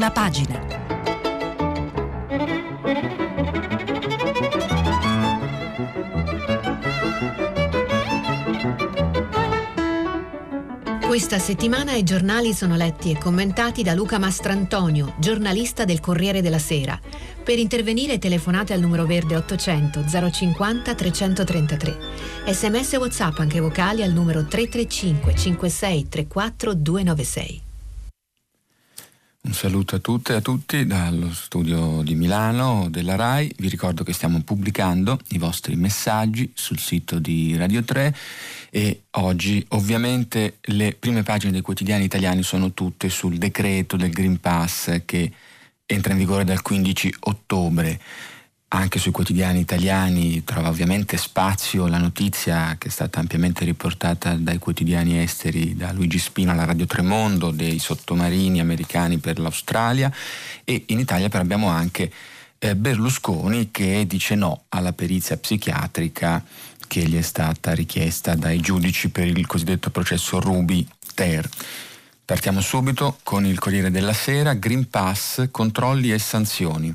prima pagina. Questa settimana i giornali sono letti e commentati da Luca Mastrantonio, giornalista del Corriere della Sera. Per intervenire telefonate al numero verde 800 050 333. Sms WhatsApp anche vocali al numero 335 56 34 296. Un saluto a tutte e a tutti dallo studio di Milano della RAI. Vi ricordo che stiamo pubblicando i vostri messaggi sul sito di Radio 3 e oggi ovviamente le prime pagine dei quotidiani italiani sono tutte sul decreto del Green Pass che entra in vigore dal 15 ottobre. Anche sui quotidiani italiani trova ovviamente spazio la notizia che è stata ampiamente riportata dai quotidiani esteri, da Luigi Spino alla Radio Tremondo, dei sottomarini americani per l'Australia e in Italia però abbiamo anche eh, Berlusconi che dice no alla perizia psichiatrica che gli è stata richiesta dai giudici per il cosiddetto processo Ruby-Ter. Partiamo subito con il Corriere della Sera, Green Pass, controlli e sanzioni.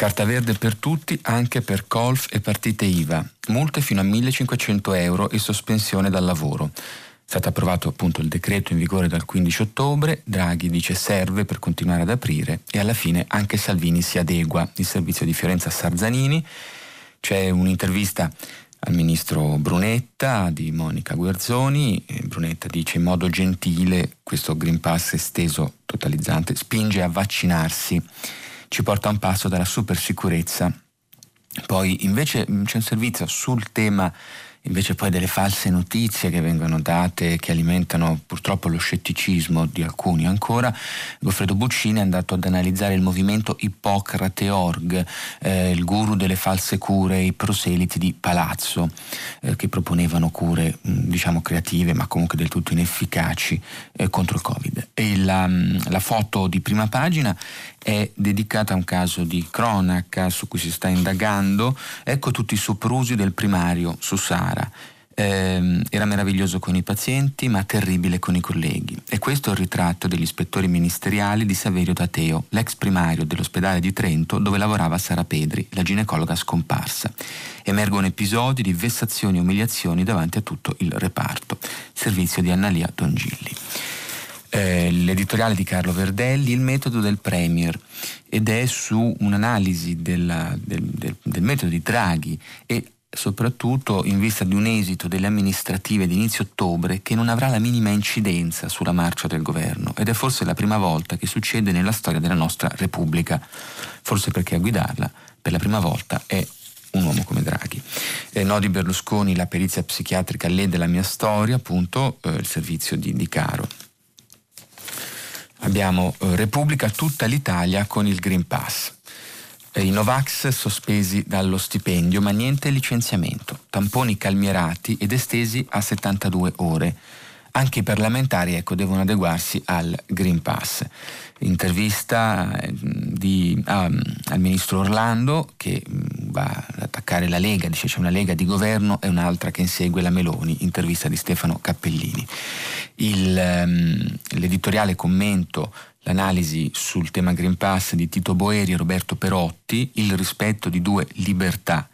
Carta verde per tutti anche per golf e partite IVA, multe fino a 1500 euro e sospensione dal lavoro. È stato approvato appunto il decreto in vigore dal 15 ottobre, Draghi dice serve per continuare ad aprire e alla fine anche Salvini si adegua. Il servizio di Fiorenza Sarzanini, c'è un'intervista al ministro Brunetta di Monica Guerzoni. Brunetta dice in modo gentile questo Green Pass esteso totalizzante spinge a vaccinarsi, ci porta a un passo dalla super sicurezza. Poi invece c'è un servizio sul tema invece poi delle false notizie che vengono date che alimentano purtroppo lo scetticismo di alcuni ancora, Goffredo Buccini è andato ad analizzare il movimento Ippocrate Org, eh, il guru delle false cure, i proseliti di Palazzo, eh, che proponevano cure mh, diciamo creative ma comunque del tutto inefficaci eh, contro il Covid. E la, la foto di prima pagina è dedicata a un caso di cronaca su cui si sta indagando. Ecco tutti i soprusi del primario su Sara. Eh, era meraviglioso con i pazienti, ma terribile con i colleghi. E questo è il ritratto degli ispettori ministeriali di Saverio Tateo, l'ex primario dell'ospedale di Trento dove lavorava Sara Pedri, la ginecologa scomparsa. Emergono episodi di vessazioni e umiliazioni davanti a tutto il reparto. Servizio di Annalia Dongilli eh, l'editoriale di Carlo Verdelli, Il metodo del Premier, ed è su un'analisi della, del, del, del metodo di Draghi e soprattutto in vista di un esito delle amministrative di inizio ottobre che non avrà la minima incidenza sulla marcia del governo ed è forse la prima volta che succede nella storia della nostra Repubblica, forse perché a guidarla per la prima volta è un uomo come Draghi. Eh, no Berlusconi, la perizia psichiatrica lede la mia storia, appunto eh, il servizio di, di Caro. Abbiamo eh, Repubblica tutta l'Italia con il Green Pass. Eh, I Novax sospesi dallo stipendio, ma niente licenziamento. Tamponi calmierati ed estesi a 72 ore. Anche i parlamentari ecco, devono adeguarsi al Green Pass. Intervista eh, di, um, al ministro Orlando che mm, va ad attaccare la Lega, dice c'è una Lega di governo e un'altra che insegue la Meloni, intervista di Stefano Cappellini. Il, um, l'editoriale commento l'analisi sul tema Green Pass di Tito Boeri e Roberto Perotti, il rispetto di due libertà.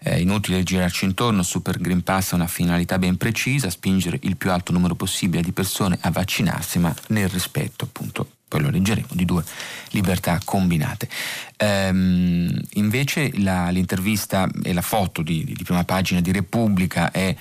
È inutile girarci intorno, Super Green Pass ha una finalità ben precisa, spingere il più alto numero possibile di persone a vaccinarsi, ma nel rispetto appunto poi lo leggeremo, di due libertà combinate. Ehm, invece la, l'intervista e la foto di, di, prima pagina di Repubblica è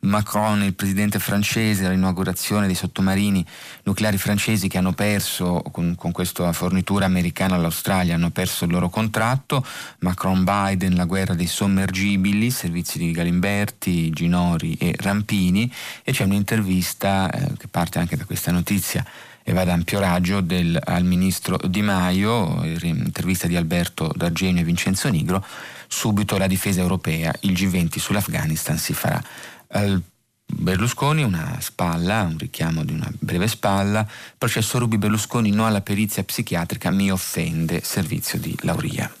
Macron, il presidente francese, all'inaugurazione dei sottomarini nucleari francesi che hanno perso con, con questa fornitura americana all'Australia, hanno perso il loro contratto, Macron-Biden, la guerra dei sommergibili, servizi di Galimberti, Ginori e Rampini e c'è un'intervista eh, che parte anche da questa notizia e va ad ampio raggio del, al ministro Di Maio, intervista di Alberto D'Argenio e Vincenzo Nigro, subito la difesa europea, il G20 sull'Afghanistan si farà. Al Berlusconi una spalla, un richiamo di una breve spalla, processo Rubi Berlusconi no alla perizia psichiatrica mi offende, servizio di Lauria.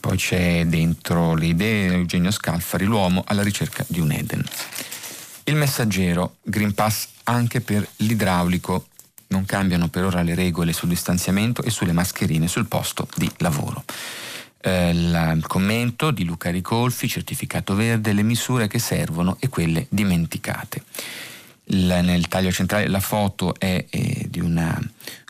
Poi c'è dentro le idee Eugenio Scalfari, l'uomo alla ricerca di un Eden. Il messaggero, Green Pass anche per l'idraulico non cambiano per ora le regole sul distanziamento e sulle mascherine sul posto di lavoro. Eh, il commento di Luca Ricolfi, certificato verde, le misure che servono e quelle dimenticate. Nel taglio centrale la foto è, è di una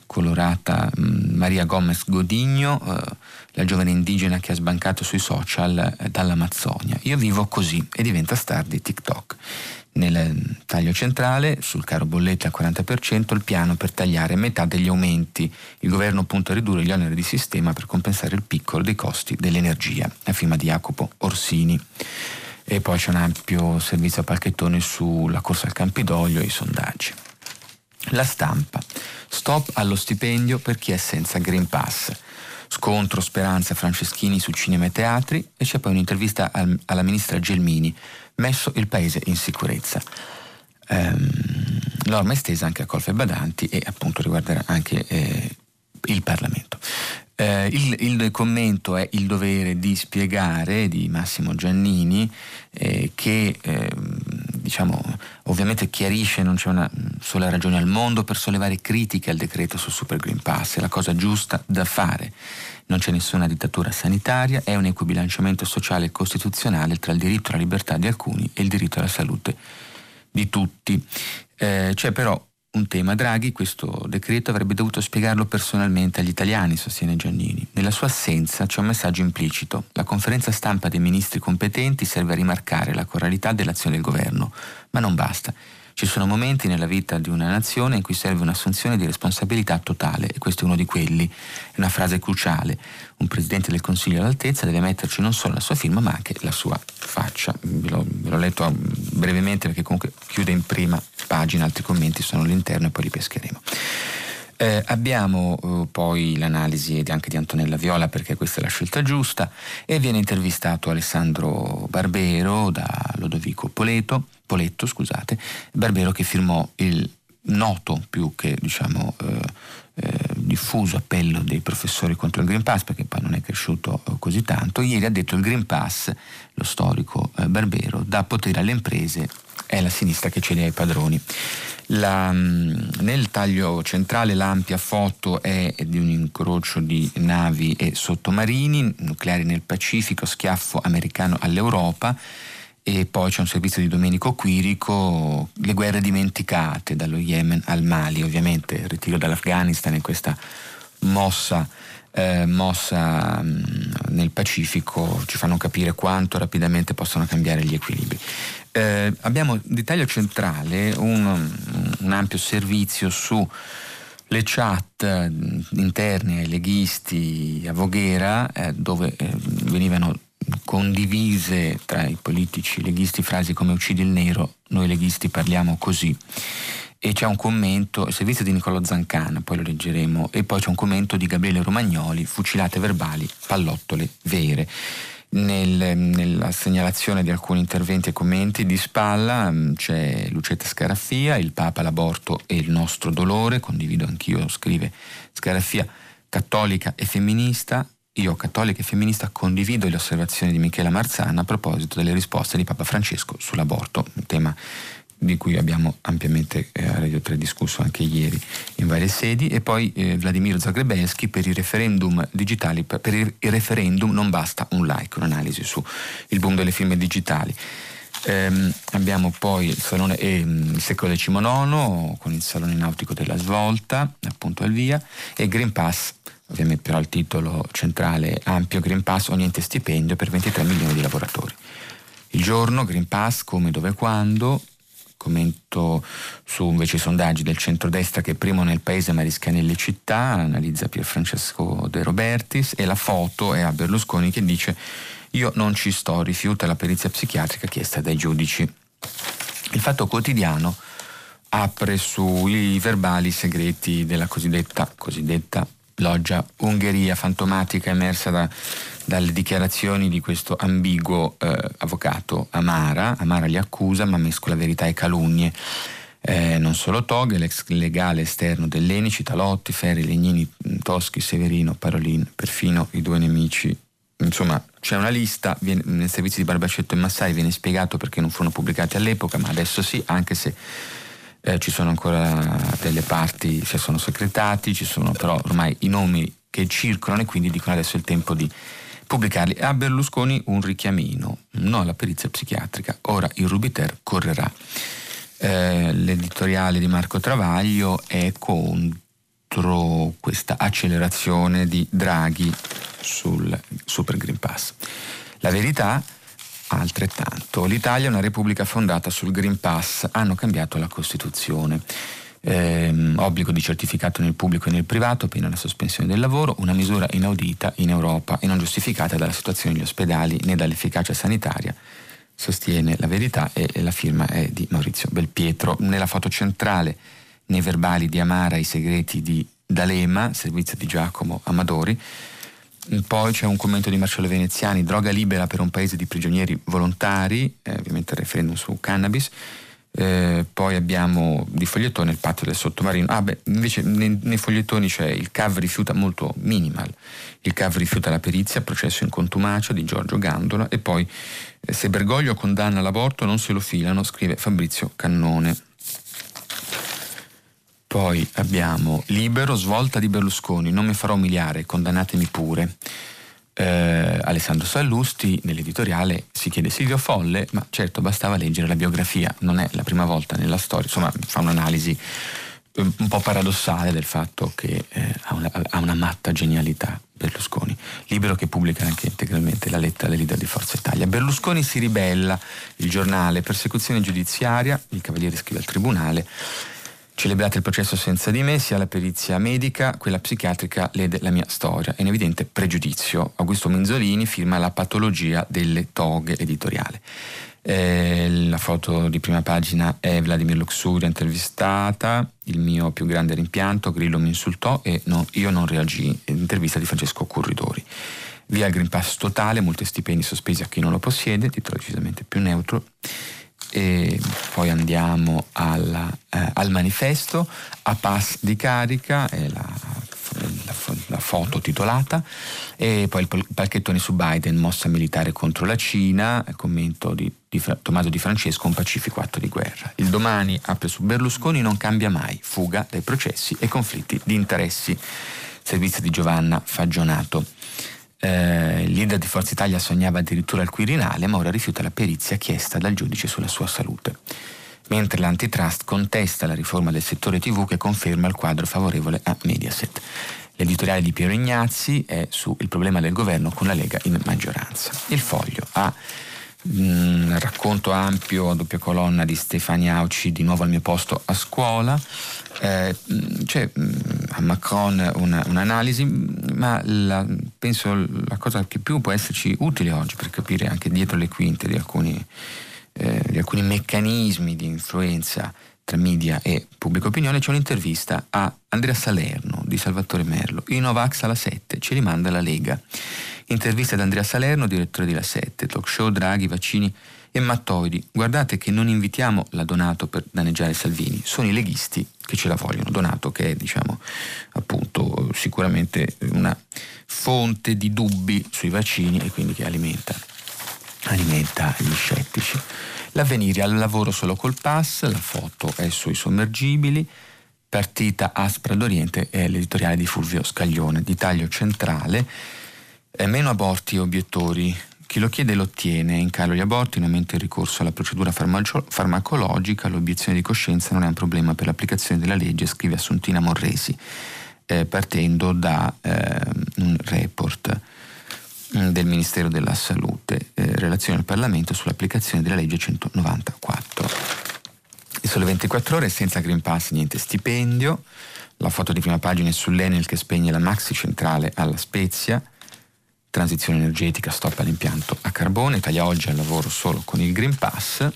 colorata mm, Maria Gomez Godigno, eh, la giovane indigena che ha sbancato sui social eh, dall'Amazzonia. Io vivo così e diventa star di TikTok. Nel taglio centrale, sul caro bolletta al 40%, il piano per tagliare metà degli aumenti. Il governo punta a ridurre gli oneri di sistema per compensare il piccolo dei costi dell'energia. La firma di Jacopo Orsini. E poi c'è un ampio servizio a palchettoni sulla corsa al Campidoglio e i sondaggi. La stampa. Stop allo stipendio per chi è senza Green Pass. Scontro Speranza Franceschini su cinema e teatri e c'è poi un'intervista al, alla ministra Gelmini, messo il paese in sicurezza. Um, L'orma è estesa anche a Colfe Badanti e appunto riguarderà anche eh, il Parlamento. Eh, il, il, commento è il dovere di spiegare di Massimo Giannini eh, che eh, diciamo, ovviamente chiarisce non c'è una sola ragione al mondo per sollevare critiche al decreto sul Super Green Pass, è la cosa giusta da fare. Non c'è nessuna dittatura sanitaria, è un equibilanciamento sociale e costituzionale tra il diritto alla libertà di alcuni e il diritto alla salute di tutti. Eh, c'è però un tema. Draghi questo decreto avrebbe dovuto spiegarlo personalmente agli italiani, sostiene Giannini. Nella sua assenza c'è un messaggio implicito. La conferenza stampa dei ministri competenti serve a rimarcare la coralità dell'azione del governo, ma non basta. Ci sono momenti nella vita di una nazione in cui serve un'assunzione di responsabilità totale e questo è uno di quelli. È una frase cruciale. Un Presidente del Consiglio all'altezza deve metterci non solo la sua firma ma anche la sua faccia. Ve l'ho, ve l'ho letto brevemente perché comunque chiude in prima pagina, altri commenti sono all'interno e poi li pescheremo. Eh, abbiamo eh, poi l'analisi anche di Antonella Viola perché questa è la scelta giusta e viene intervistato Alessandro Barbero da Lodovico Poleto, Poletto, scusate, Barbero che firmò il noto più che diciamo eh, eh, diffuso appello dei professori contro il Green Pass perché poi non è cresciuto eh, così tanto. Ieri ha detto il Green Pass, lo storico eh, Barbero, dà potere alle imprese, è la sinistra che cede ai padroni. La, mm, nel taglio centrale l'ampia foto è di un incrocio di navi e sottomarini, nucleari nel Pacifico, schiaffo americano all'Europa. E poi c'è un servizio di Domenico Quirico, le guerre dimenticate dallo Yemen al Mali, ovviamente il ritiro dall'Afghanistan e questa mossa, eh, mossa mh, mm, nel Pacifico ci fanno capire quanto rapidamente possono cambiare gli equilibri. Eh, abbiamo di taglio centrale un, un ampio servizio su le chat interne ai leghisti a Voghera eh, dove eh, venivano condivise tra i politici leghisti frasi come uccidi il nero, noi leghisti parliamo così. E c'è un commento, il servizio di Niccolò Zancana, poi lo leggeremo, e poi c'è un commento di Gabriele Romagnoli, fucilate verbali, pallottole vere. Nel, nella segnalazione di alcuni interventi e commenti di spalla mm, c'è Lucetta Scaraffia, il Papa, l'aborto e il nostro dolore, condivido anch'io, scrive Scaraffia, cattolica e femminista, io cattolica e femminista condivido le osservazioni di Michela Marzana a proposito delle risposte di Papa Francesco sull'aborto, un tema di cui abbiamo ampiamente eh, a Radio 3 discusso anche ieri in varie sedi, e poi eh, Vladimir Zagrebelski per i referendum digitali, per, il referendum non basta un like, un'analisi su il boom delle firme digitali. Ehm, abbiamo poi il, salone, eh, il secolo XIX con il Salone Nautico della Svolta, appunto al via, e Green Pass, ovviamente però il titolo centrale ampio Green Pass niente stipendio per 23 milioni di lavoratori. Il giorno, Green Pass, come, dove, quando, commento su invece i sondaggi del centrodestra che primo nel paese marisca nelle città, analizza Pierfrancesco De Robertis e la foto è a Berlusconi che dice io non ci sto, rifiuta la perizia psichiatrica chiesta dai giudici. Il fatto quotidiano apre sui verbali segreti della cosiddetta, cosiddetta loggia Ungheria fantomatica emersa da dalle dichiarazioni di questo ambiguo eh, avvocato Amara. Amara li accusa ma mescola verità e calunnie. Eh, non solo Toghe, l'ex legale esterno dell'Eni, Citalotti, Ferri, Legnini, Toschi, Severino, Parolin, perfino i due nemici. Insomma, c'è una lista, viene, nel servizio di Barbacetto e Massai viene spiegato perché non furono pubblicati all'epoca, ma adesso sì, anche se eh, ci sono ancora delle parti che sono secretati, ci sono però ormai i nomi che circolano e quindi dicono adesso è il tempo di pubblicarli. A Berlusconi un richiamino, no alla perizia psichiatrica, ora il Rubiter correrà. Eh, l'editoriale di Marco Travaglio è contro questa accelerazione di Draghi sul Super Green Pass. La verità altrettanto. L'Italia è una repubblica fondata sul Green Pass, hanno cambiato la Costituzione ehm, obbligo di certificato nel pubblico e nel privato, pena la sospensione del lavoro, una misura inaudita in Europa e non giustificata dalla situazione degli ospedali né dall'efficacia sanitaria, sostiene la verità e la firma è di Maurizio Belpietro. Nella foto centrale, nei verbali di Amara, i segreti di D'Alema, servizio di Giacomo Amadori, poi c'è un commento di Marcello Veneziani, droga libera per un paese di prigionieri volontari, eh, ovviamente il referendum su cannabis, eh, poi abbiamo di fogliettone il patto del sottomarino. Ah, beh, invece nei, nei, fogliettoni c'è il CAV rifiuta molto minimal. Il CAV rifiuta la perizia, processo in contumacia di Giorgio Gandola e poi eh, se Bergoglio condanna l'aborto non se lo filano, scrive Fabrizio Cannone. Poi abbiamo Libero, svolta di Berlusconi, non mi farò umiliare, condannatemi pure eh, Alessandro Sallusti nell'editoriale si chiede Silvio Folle, ma certo bastava leggere la biografia, non è la prima volta nella storia, insomma fa un'analisi eh, un po' paradossale del fatto che eh, ha, una, ha, una, matta genialità Berlusconi, libero che pubblica anche integralmente la lettera del leader di Forza Italia. Berlusconi si ribella, il giornale, persecuzione giudiziaria, il Cavaliere scrive al Tribunale, Celebrate il processo senza di me, sia la perizia medica, quella psichiatrica lede la mia storia. È un evidente pregiudizio. Augusto Minzolini firma La patologia delle toghe editoriale. Eh, la foto di prima pagina è Vladimir Luxuria intervistata, il mio più grande rimpianto, Grillo mi insultò e no, io non reagì, intervista di Francesco Corridori. Via il Green Pass totale, molti stipendi sospesi a chi non lo possiede, titolo decisamente più neutro e poi andiamo alla, eh, al manifesto, a pass di carica, è la, la, la, foto titolata, e poi il palchettone su Biden, mossa militare contro la Cina, commento di, di Tommaso Di Francesco, un pacifico atto di guerra. Il domani apre su Berlusconi, non cambia mai, fuga dai processi e conflitti di interessi. Servizio di Giovanna Fagionato. Eh, il leader di Forza Italia sognava addirittura il Quirinale, ma ora rifiuta la perizia chiesta dal giudice sulla sua salute. Mentre l'antitrust contesta la riforma del settore TV che conferma il quadro favorevole a Mediaset. L'editoriale di Piero Ignazzi è sul problema del governo con la Lega in maggioranza. Il foglio ha un mm, racconto ampio a doppia colonna di Stefania Auci, di nuovo al mio posto a scuola. Eh, mm, c'è mm, a Macron una, un'analisi, ma la, penso la cosa che più può esserci utile oggi per capire anche dietro le quinte di alcuni, eh, di alcuni meccanismi di influenza tra media e pubblica opinione, c'è un'intervista a Andrea Salerno di Salvatore Merlo. I Novax alla 7 ci rimanda la Lega. Intervista ad Andrea Salerno, direttore di La 7, talk show, Draghi, vaccini e mattoidi. Guardate che non invitiamo la Donato per danneggiare Salvini, sono i leghisti che ce la vogliono. Donato che è, diciamo, appunto, sicuramente una fonte di dubbi sui vaccini e quindi che alimenta, alimenta gli scettici. L'avvenire al lavoro solo col pass, la foto è sui sommergibili, partita aspra d'Oriente è l'editoriale di Fulvio Scaglione, di taglio centrale è meno aborti e obiettori. Chi lo chiede lo ottiene, in calo gli aborti, in aumento il ricorso alla procedura farmaco- farmacologica, l'obiezione di coscienza non è un problema per l'applicazione della legge, scrive Assuntina Morresi, eh, partendo da eh, un report mm, del Ministero della Salute, eh, relazione al Parlamento sull'applicazione della legge 194. Il sole 24 ore senza Green Pass, niente stipendio, la foto di prima pagina è sull'Enel che spegne la maxi centrale alla Spezia, transizione energetica, stop all'impianto a carbone, Italia oggi al lavoro solo con il Green Pass,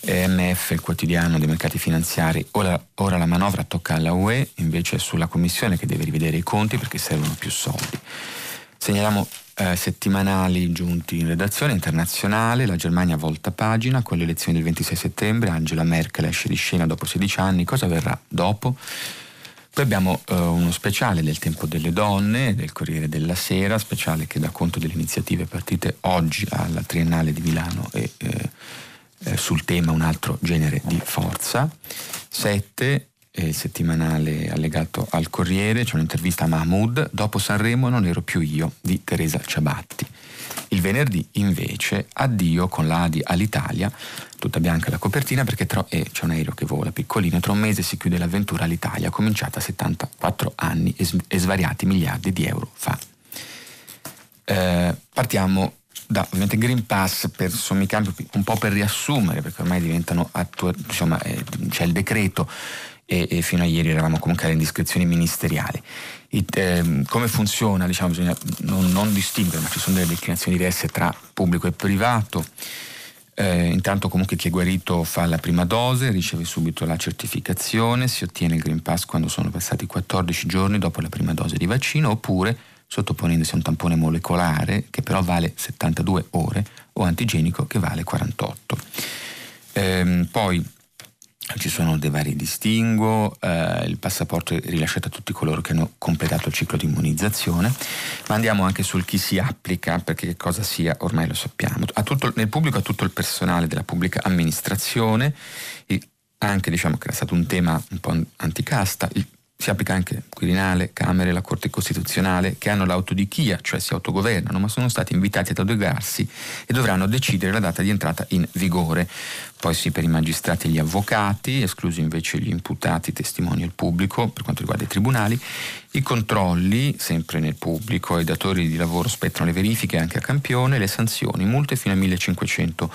EMF, il quotidiano dei mercati finanziari, ora, ora, la manovra tocca alla UE, invece è sulla Commissione che deve rivedere i conti perché servono più soldi. Segnaliamo eh, settimanali giunti in redazione internazionale, la Germania volta pagina con le elezioni del 26 settembre, Angela Merkel esce di scena dopo 16 anni, cosa verrà dopo? Poi abbiamo uh, uno speciale del Tempo delle Donne, del Corriere della Sera, speciale che dà conto delle iniziative partite oggi alla Triennale di Milano e eh, eh, sul tema un altro genere di forza. 7 il settimanale allegato al Corriere, c'è un'intervista a Mahmoud, dopo Sanremo non ero più io, di Teresa Ciabatti. Il venerdì invece addio con l'Adi all'Italia, tutta bianca la copertina perché tra, eh, c'è un aereo che vola piccolino, tra un mese si chiude l'avventura all'Italia, cominciata 74 anni e, e svariati miliardi di euro fa. Eh, partiamo da ovviamente Green Pass per sommi campi, un po' per riassumere, perché ormai diventano attua- insomma, eh, c'è il decreto e, e, fino a ieri eravamo comunque alle indiscrezioni ministeriali. Eh, come funziona? Diciamo, bisogna non, non, distinguere, ma ci sono delle declinazioni diverse tra pubblico e privato. Eh, intanto comunque chi è guarito fa la prima dose, riceve subito la certificazione, si ottiene il Green Pass quando sono passati 14 giorni dopo la prima dose di vaccino oppure sottoponendosi a un tampone molecolare che però vale 72 ore o antigenico che vale 48. Ehm, poi ci sono dei vari distinguo, eh, il passaporto è rilasciato a tutti coloro che hanno completato il ciclo di immunizzazione, ma andiamo anche sul chi si applica, perché che cosa sia ormai lo sappiamo. Tutto, nel pubblico a tutto il personale della pubblica amministrazione, anche diciamo che era stato un tema un po' anticasta, il si applica anche Quirinale, Camere, la Corte Costituzionale, che hanno l'autodichia, cioè si autogovernano, ma sono stati invitati ad adeguarsi e dovranno decidere la data di entrata in vigore. Poi sì per i magistrati e gli avvocati, esclusi invece gli imputati, testimoni e il pubblico, per quanto riguarda i tribunali. I controlli, sempre nel pubblico, ai datori di lavoro spettano le verifiche anche a campione, le sanzioni, multe fino a 1500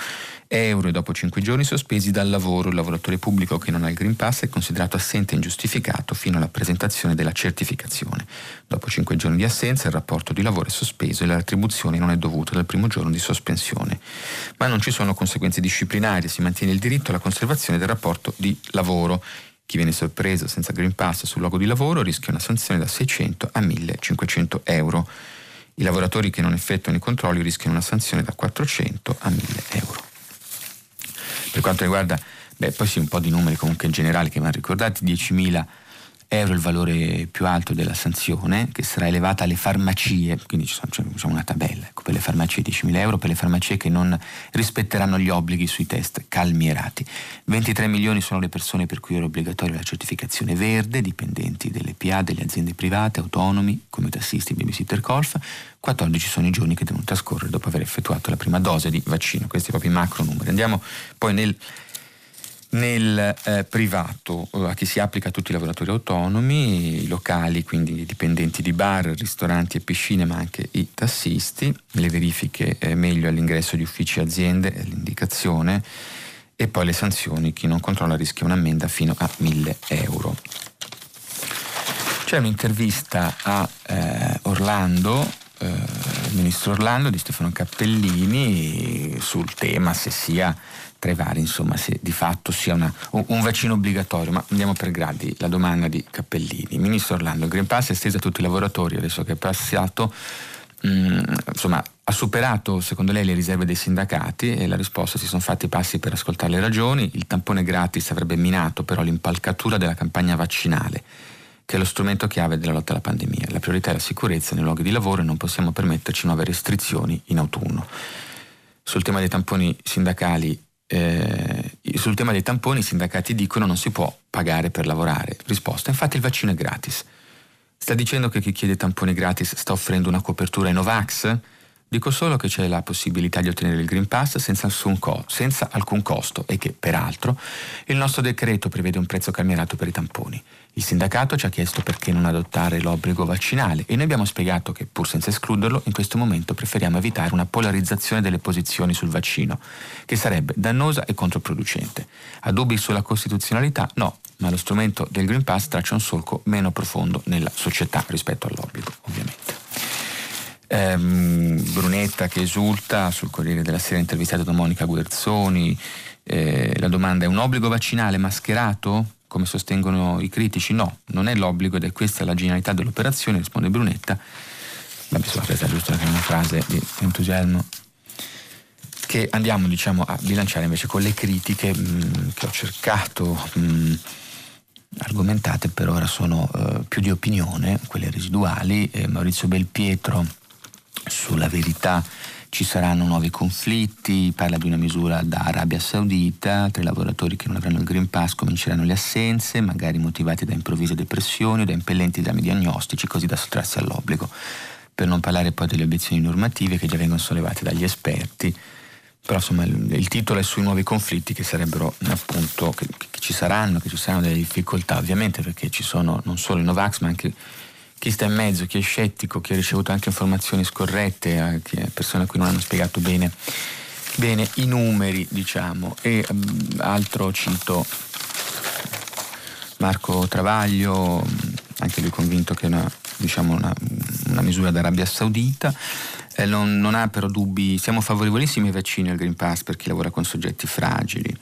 euro e dopo 5 giorni sospesi dal lavoro. Il lavoratore pubblico che non ha il Green Pass è considerato assente e ingiustificato fino alla presentazione della certificazione. Dopo 5 giorni di assenza il rapporto di lavoro è sospeso e la retribuzione non è dovuta dal primo giorno di sospensione. Ma non ci sono conseguenze disciplinari, si mantiene il diritto alla conservazione del rapporto di lavoro. Chi viene sorpreso senza Green Pass sul luogo di lavoro rischia una sanzione da 600 a 1500 euro. I lavoratori che non effettuano i controlli rischiano una sanzione da 400 a 1000 euro. Per quanto riguarda, beh, poi sì, un po' di numeri comunque in generale che vanno ricordati, 10.000 euro il valore più alto della sanzione che sarà elevata alle farmacie, quindi c'è diciamo una tabella, ecco, per le farmacie 10.000 euro, per le farmacie che non rispetteranno gli obblighi sui test calmierati. 23 milioni sono le persone per cui era obbligatoria la certificazione verde, dipendenti delle PA, delle aziende private, autonomi, come tassisti, babysitter, golf, 14 sono i giorni che devono trascorrere dopo aver effettuato la prima dose di vaccino, questi proprio i macro numeri. Andiamo poi nel nel eh, privato eh, a chi si applica a tutti i lavoratori autonomi, i locali, quindi i dipendenti di bar, ristoranti e piscine, ma anche i tassisti, le verifiche eh, meglio all'ingresso di uffici e aziende, l'indicazione e poi le sanzioni, chi non controlla rischia un'ammenda fino a 1000 euro. C'è un'intervista a eh, Orlando, eh, il ministro Orlando di Stefano Cappellini sul tema se sia tra i vari, insomma, se di fatto sia una, un vaccino obbligatorio, ma andiamo per gradi, la domanda di Cappellini. Ministro Orlando, il Green Pass è esteso a tutti i lavoratori, adesso che è passato, mm, insomma, ha superato secondo lei le riserve dei sindacati? E la risposta si sono fatti passi per ascoltare le ragioni, il tampone gratis avrebbe minato però l'impalcatura della campagna vaccinale che è lo strumento chiave della lotta alla pandemia. La priorità è la sicurezza nei luoghi di lavoro e non possiamo permetterci nuove restrizioni in autunno. Sul tema dei tamponi sindacali eh, sul tema dei tamponi i sindacati dicono non si può pagare per lavorare. Risposta, infatti il vaccino è gratis. Sta dicendo che chi chiede tamponi gratis sta offrendo una copertura ai Novax? Dico solo che c'è la possibilità di ottenere il Green Pass senza alcun, co- senza alcun costo e che, peraltro, il nostro decreto prevede un prezzo calmierato per i tamponi. Il sindacato ci ha chiesto perché non adottare l'obbligo vaccinale e noi abbiamo spiegato che, pur senza escluderlo, in questo momento preferiamo evitare una polarizzazione delle posizioni sul vaccino, che sarebbe dannosa e controproducente. Ha dubbi sulla costituzionalità? No, ma lo strumento del Green Pass traccia un solco meno profondo nella società rispetto all'obbligo, ovviamente. Ehm, Brunetta che esulta sul Corriere della Sera intervistato da Monica Guerzoni. Eh, la domanda è un obbligo vaccinale mascherato? Come sostengono i critici? No, non è l'obbligo ed è questa la genialità dell'operazione, risponde Brunetta. Insomma, questa è giusto una frase di entusiasmo che andiamo diciamo, a bilanciare invece con le critiche mh, mm, che ho cercato mh, mm, argomentate per ora sono uh, più di opinione, quelle residuali. Eh, Maurizio Belpietro sulla verità ci saranno nuovi conflitti, parla di una misura da Arabia Saudita, tra i lavoratori che non avranno il Green Pass cominceranno le assenze, magari motivate da improvvise depressioni o da impellenti esami diagnostici, così da sottrarsi all'obbligo. Per non parlare poi delle obiezioni normative che già vengono sollevate dagli esperti però insomma il, il, titolo è sui nuovi conflitti che sarebbero appunto che, che, ci saranno, che ci saranno delle difficoltà ovviamente perché ci sono non solo i Novax ma anche chi sta in mezzo, chi è scettico, chi ha ricevuto anche informazioni scorrette, anche persone a cui non hanno spiegato bene, bene i numeri diciamo. E um, altro cito Marco Travaglio, anche lui convinto che è una, diciamo una, una misura d'Arabia Saudita. Eh, non, non, ha però dubbi, siamo favorevolissimi ai vaccini e al Green Pass per chi lavora con soggetti fragili,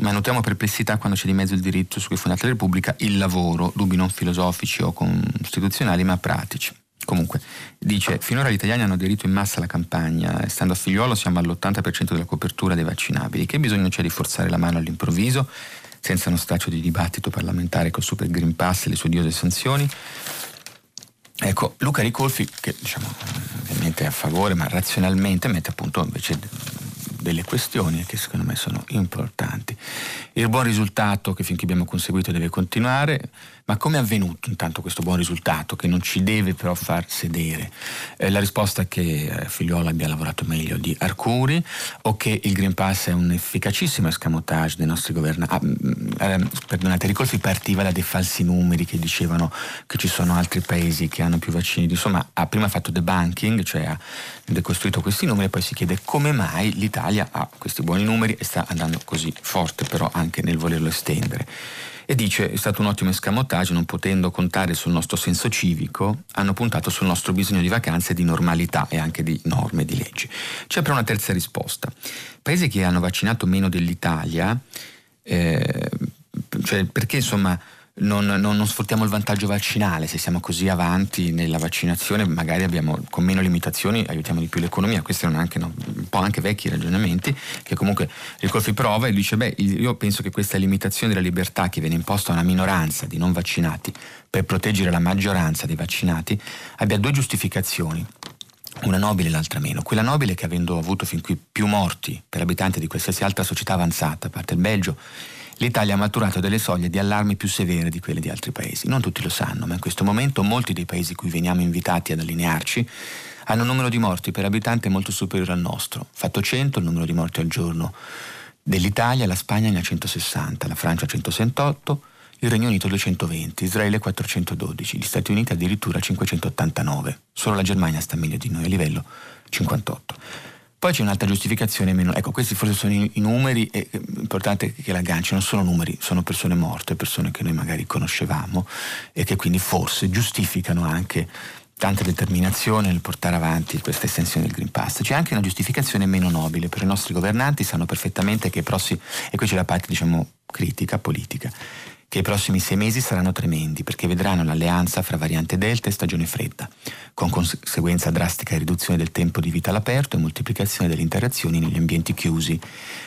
ma notiamo perplessità quando c'è di mezzo il diritto su cui è fondata la Repubblica, il lavoro, dubbi non filosofici o costituzionali ma pratici. Comunque, dice, finora gli italiani hanno aderito in massa alla campagna, stando a figliuolo siamo all'80% della copertura dei vaccinabili, che bisogno c'è di forzare la mano all'improvviso, senza uno staccio di dibattito parlamentare col Super Green Pass e le sue odiose sanzioni? Ecco, Luca Ricolfi, che diciamo ovviamente è a favore, ma razionalmente mette appunto invece delle questioni che secondo me sono importanti. Il buon risultato che fin qui abbiamo conseguito deve continuare, ma come è avvenuto intanto questo buon risultato che non ci deve però far sedere? Eh, la risposta è che eh, Figliuolo abbia lavorato meglio di Arcuri o che il Green Pass è un efficacissimo escamotage dei nostri governanti. Ah, eh, perdonate, Ricolfi partiva da dei falsi numeri che dicevano che ci sono altri paesi che hanno più vaccini. Insomma, ha prima fatto debunking, cioè ha decostruito questi numeri e poi si chiede come mai l'Italia ha questi buoni numeri e sta andando così forte però anche nel volerlo estendere e dice è stato un ottimo escamotage, non potendo contare sul nostro senso civico, hanno puntato sul nostro bisogno di vacanze, di normalità e anche di norme, di leggi. C'è però una terza risposta. Paesi che hanno vaccinato meno dell'Italia, eh, cioè perché insomma non, non, non, sfruttiamo il vantaggio vaccinale, se siamo così avanti nella vaccinazione magari abbiamo, con meno limitazioni aiutiamo di più l'economia, questi sono anche, no, un po' anche vecchi ragionamenti che comunque Ricolfi prova e dice beh io penso che questa limitazione della libertà che viene imposta a una minoranza di non vaccinati per proteggere la maggioranza dei vaccinati abbia due giustificazioni. Una nobile e l'altra meno. Quella nobile che avendo avuto fin qui più morti per abitanti di qualsiasi altra società avanzata, a parte il Belgio, l'Italia ha maturato delle soglie di allarme più severe di quelle di altri paesi. Non tutti lo sanno, ma in questo momento molti dei paesi cui veniamo invitati ad allinearci hanno un numero di morti per abitante molto superiore al nostro. Fatto 100 il numero di morti al giorno dell'Italia, la Spagna ne ha 160, la Francia 168, il Regno Unito 220, Israele 412, gli Stati Uniti addirittura 589. Solo la Germania sta meglio di noi a livello 58. Poi c'è un'altra giustificazione meno. Ecco, questi forse sono i, i numeri, è importante che l'agganci, non sono numeri, sono persone morte, persone che noi magari conoscevamo e che quindi forse giustificano anche tanta determinazione nel portare avanti questa estensione del Green Pass. C'è anche una giustificazione meno nobile, perché i nostri governanti sanno perfettamente che i prossimi, e qui c'è la parte diciamo critica, politica, che i prossimi sei mesi saranno tremendi perché vedranno l'alleanza fra variante Delta e stagione fredda, con conseguenza drastica riduzione del tempo di vita all'aperto e moltiplicazione delle interazioni negli ambienti chiusi,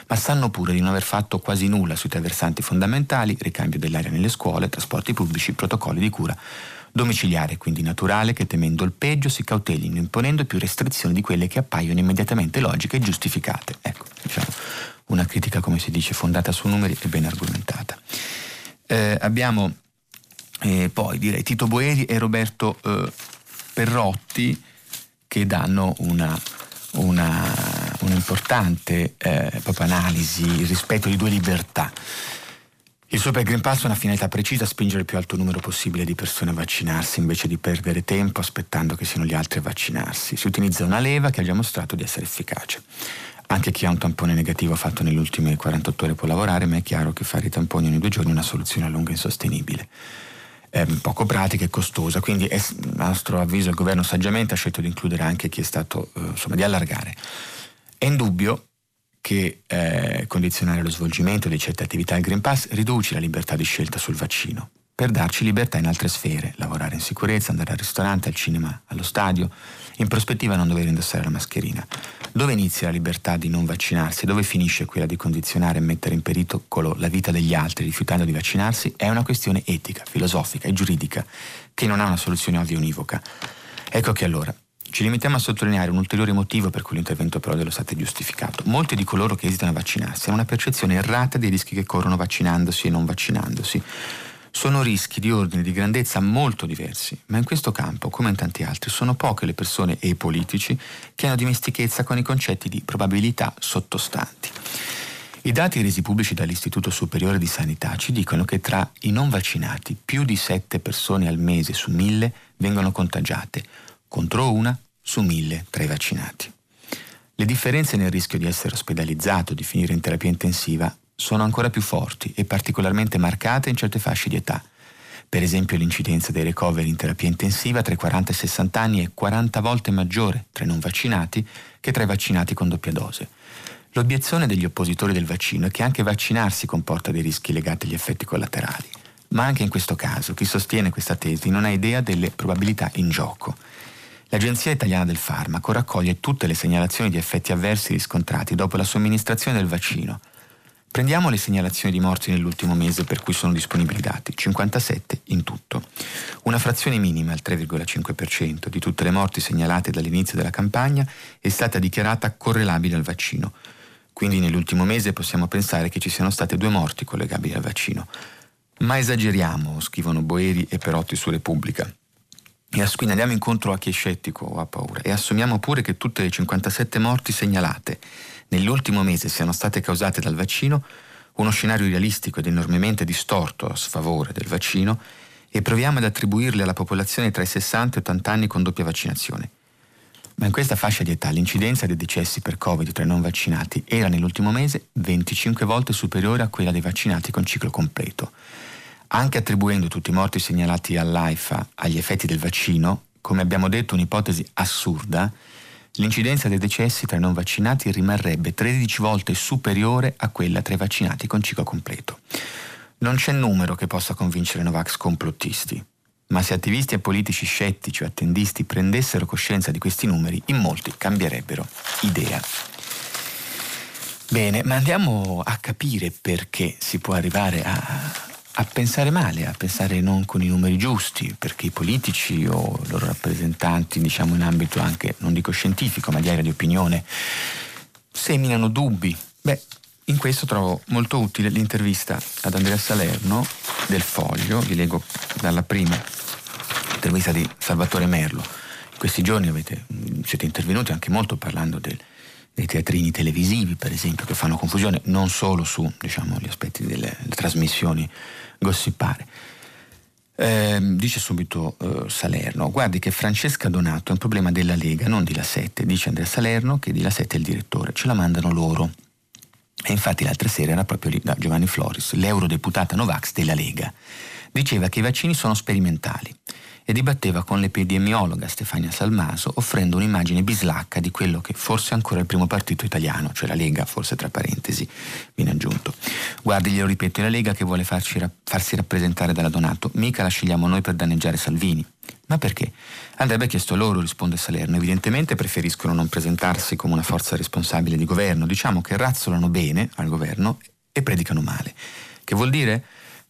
ma sanno pure di non aver fatto quasi nulla sui tre versanti fondamentali, ricambio dell'aria nelle scuole, trasporti pubblici, protocolli di cura domiciliare, quindi naturale che temendo il peggio si cautelino imponendo più restrizioni di quelle che appaiono immediatamente logiche e giustificate. Ecco, diciamo, una critica come si dice fondata su numeri e ben argomentata. Eh, abbiamo eh, poi direi Tito Boeri e Roberto eh, Perrotti che danno una, una, un'importante eh, analisi rispetto di due libertà. Il Super Green Pass ha una finalità precisa, spingere il più alto numero possibile di persone a vaccinarsi invece di perdere tempo aspettando che siano gli altri a vaccinarsi. Si utilizza una leva che ha già mostrato di essere efficace. Anche chi ha un tampone negativo fatto nelle ultime 48 ore può lavorare, ma è chiaro che fare i tamponi ogni due giorni è una soluzione a lungo insostenibile. È poco pratica e costosa, quindi a nostro avviso il governo saggiamente ha scelto di includere anche chi è stato, eh, insomma, di allargare. È indubbio che eh, condizionare lo svolgimento di certe attività al Green Pass riduce la libertà di scelta sul vaccino, per darci libertà in altre sfere, lavorare in sicurezza, andare al ristorante, al cinema, allo stadio, in prospettiva non dover indossare la mascherina. Dove inizia la libertà di non vaccinarsi? Dove finisce quella di condizionare e mettere in pericolo la vita degli altri rifiutando di vaccinarsi? È una questione etica, filosofica e giuridica che non ha una soluzione ovvia univoca. Ecco che allora Ci limitiamo a sottolineare un ulteriore motivo per cui l'intervento però dello Stato è giustificato. Molti di coloro che esitano a vaccinarsi hanno una percezione errata dei rischi che corrono vaccinandosi e non vaccinandosi. Sono rischi di ordine di grandezza molto diversi, ma in questo campo, come in tanti altri, sono poche le persone e i politici che hanno dimestichezza con i concetti di probabilità sottostanti. I dati resi pubblici dall'Istituto Superiore di Sanità ci dicono che tra i non vaccinati più di 7 persone al mese su 1000 vengono contagiate, contro una su 1000 tra i vaccinati. Le differenze nel rischio di essere ospedalizzato di finire in terapia intensiva sono ancora più forti e particolarmente marcate in certe fasce di età. Per esempio l'incidenza dei ricoveri in terapia intensiva tra i 40 e i 60 anni è 40 volte maggiore tra i non vaccinati che tra i vaccinati con doppia dose. L'obiezione degli oppositori del vaccino è che anche vaccinarsi comporta dei rischi legati agli effetti collaterali. Ma anche in questo caso chi sostiene questa tesi non ha idea delle probabilità in gioco. L'Agenzia Italiana del Farmaco raccoglie tutte le segnalazioni di effetti avversi riscontrati dopo la somministrazione del vaccino. Prendiamo le segnalazioni di morti nell'ultimo mese per cui sono disponibili dati, 57 in tutto. Una frazione minima, il 3,5% di tutte le morti segnalate dall'inizio della campagna è stata dichiarata correlabile al vaccino, quindi nell'ultimo mese possiamo pensare che ci siano state due morti collegabili al vaccino. Ma esageriamo, scrivono Boeri e Perotti su Repubblica. E quindi andiamo incontro a chi è scettico o ha paura e assumiamo pure che tutte le 57 morti segnalate nell'ultimo mese siano state causate dal vaccino, uno scenario realistico ed enormemente distorto a sfavore del vaccino, e proviamo ad attribuirle alla popolazione tra i 60 e 80 anni con doppia vaccinazione. Ma in questa fascia di età l'incidenza dei decessi per Covid tra i non vaccinati era nell'ultimo mese 25 volte superiore a quella dei vaccinati con ciclo completo. Anche attribuendo tutti i morti segnalati all'AIFA agli effetti del vaccino, come abbiamo detto un'ipotesi assurda, l'incidenza dei decessi tra i non vaccinati rimarrebbe 13 volte superiore a quella tra i vaccinati con ciclo completo. Non c'è numero che possa convincere Novax complottisti. Ma se attivisti e politici scettici o attendisti prendessero coscienza di questi numeri, in molti cambierebbero idea. Bene, ma andiamo a capire perché si può arrivare a, a pensare male, a pensare non con i numeri giusti, perché i politici o i loro rappresentanti, diciamo in ambito anche, non dico scientifico, ma di area di opinione, seminano dubbi. Beh, in questo trovo molto utile l'intervista ad Andrea Salerno del Foglio, vi leggo dalla prima intervista di Salvatore Merlo. In questi giorni avete, siete intervenuti anche molto parlando del, dei teatrini televisivi, per esempio, che fanno confusione non solo su diciamo, gli aspetti delle trasmissioni gossipare. Eh, dice subito eh, Salerno, guardi che Francesca Donato è un problema della Lega, non di La Sette. Dice Andrea Salerno che di La Sette è il direttore, ce la mandano loro. E infatti l'altra sera era proprio lì da Giovanni Floris, l'eurodeputata Novax della Lega. Diceva che i vaccini sono sperimentali e dibatteva con l'epidemiologa Stefania Salmaso offrendo un'immagine bislacca di quello che forse è ancora il primo partito italiano, cioè la Lega, forse tra parentesi, viene aggiunto. Guardi, glielo ripeto, è la Lega che vuole farci, farsi rappresentare dalla Donato, mica la scegliamo noi per danneggiare Salvini. Ma perché? Andrebbe chiesto a loro, risponde Salerno. Evidentemente preferiscono non presentarsi come una forza responsabile di governo. Diciamo che razzolano bene al governo e predicano male. Che vuol dire?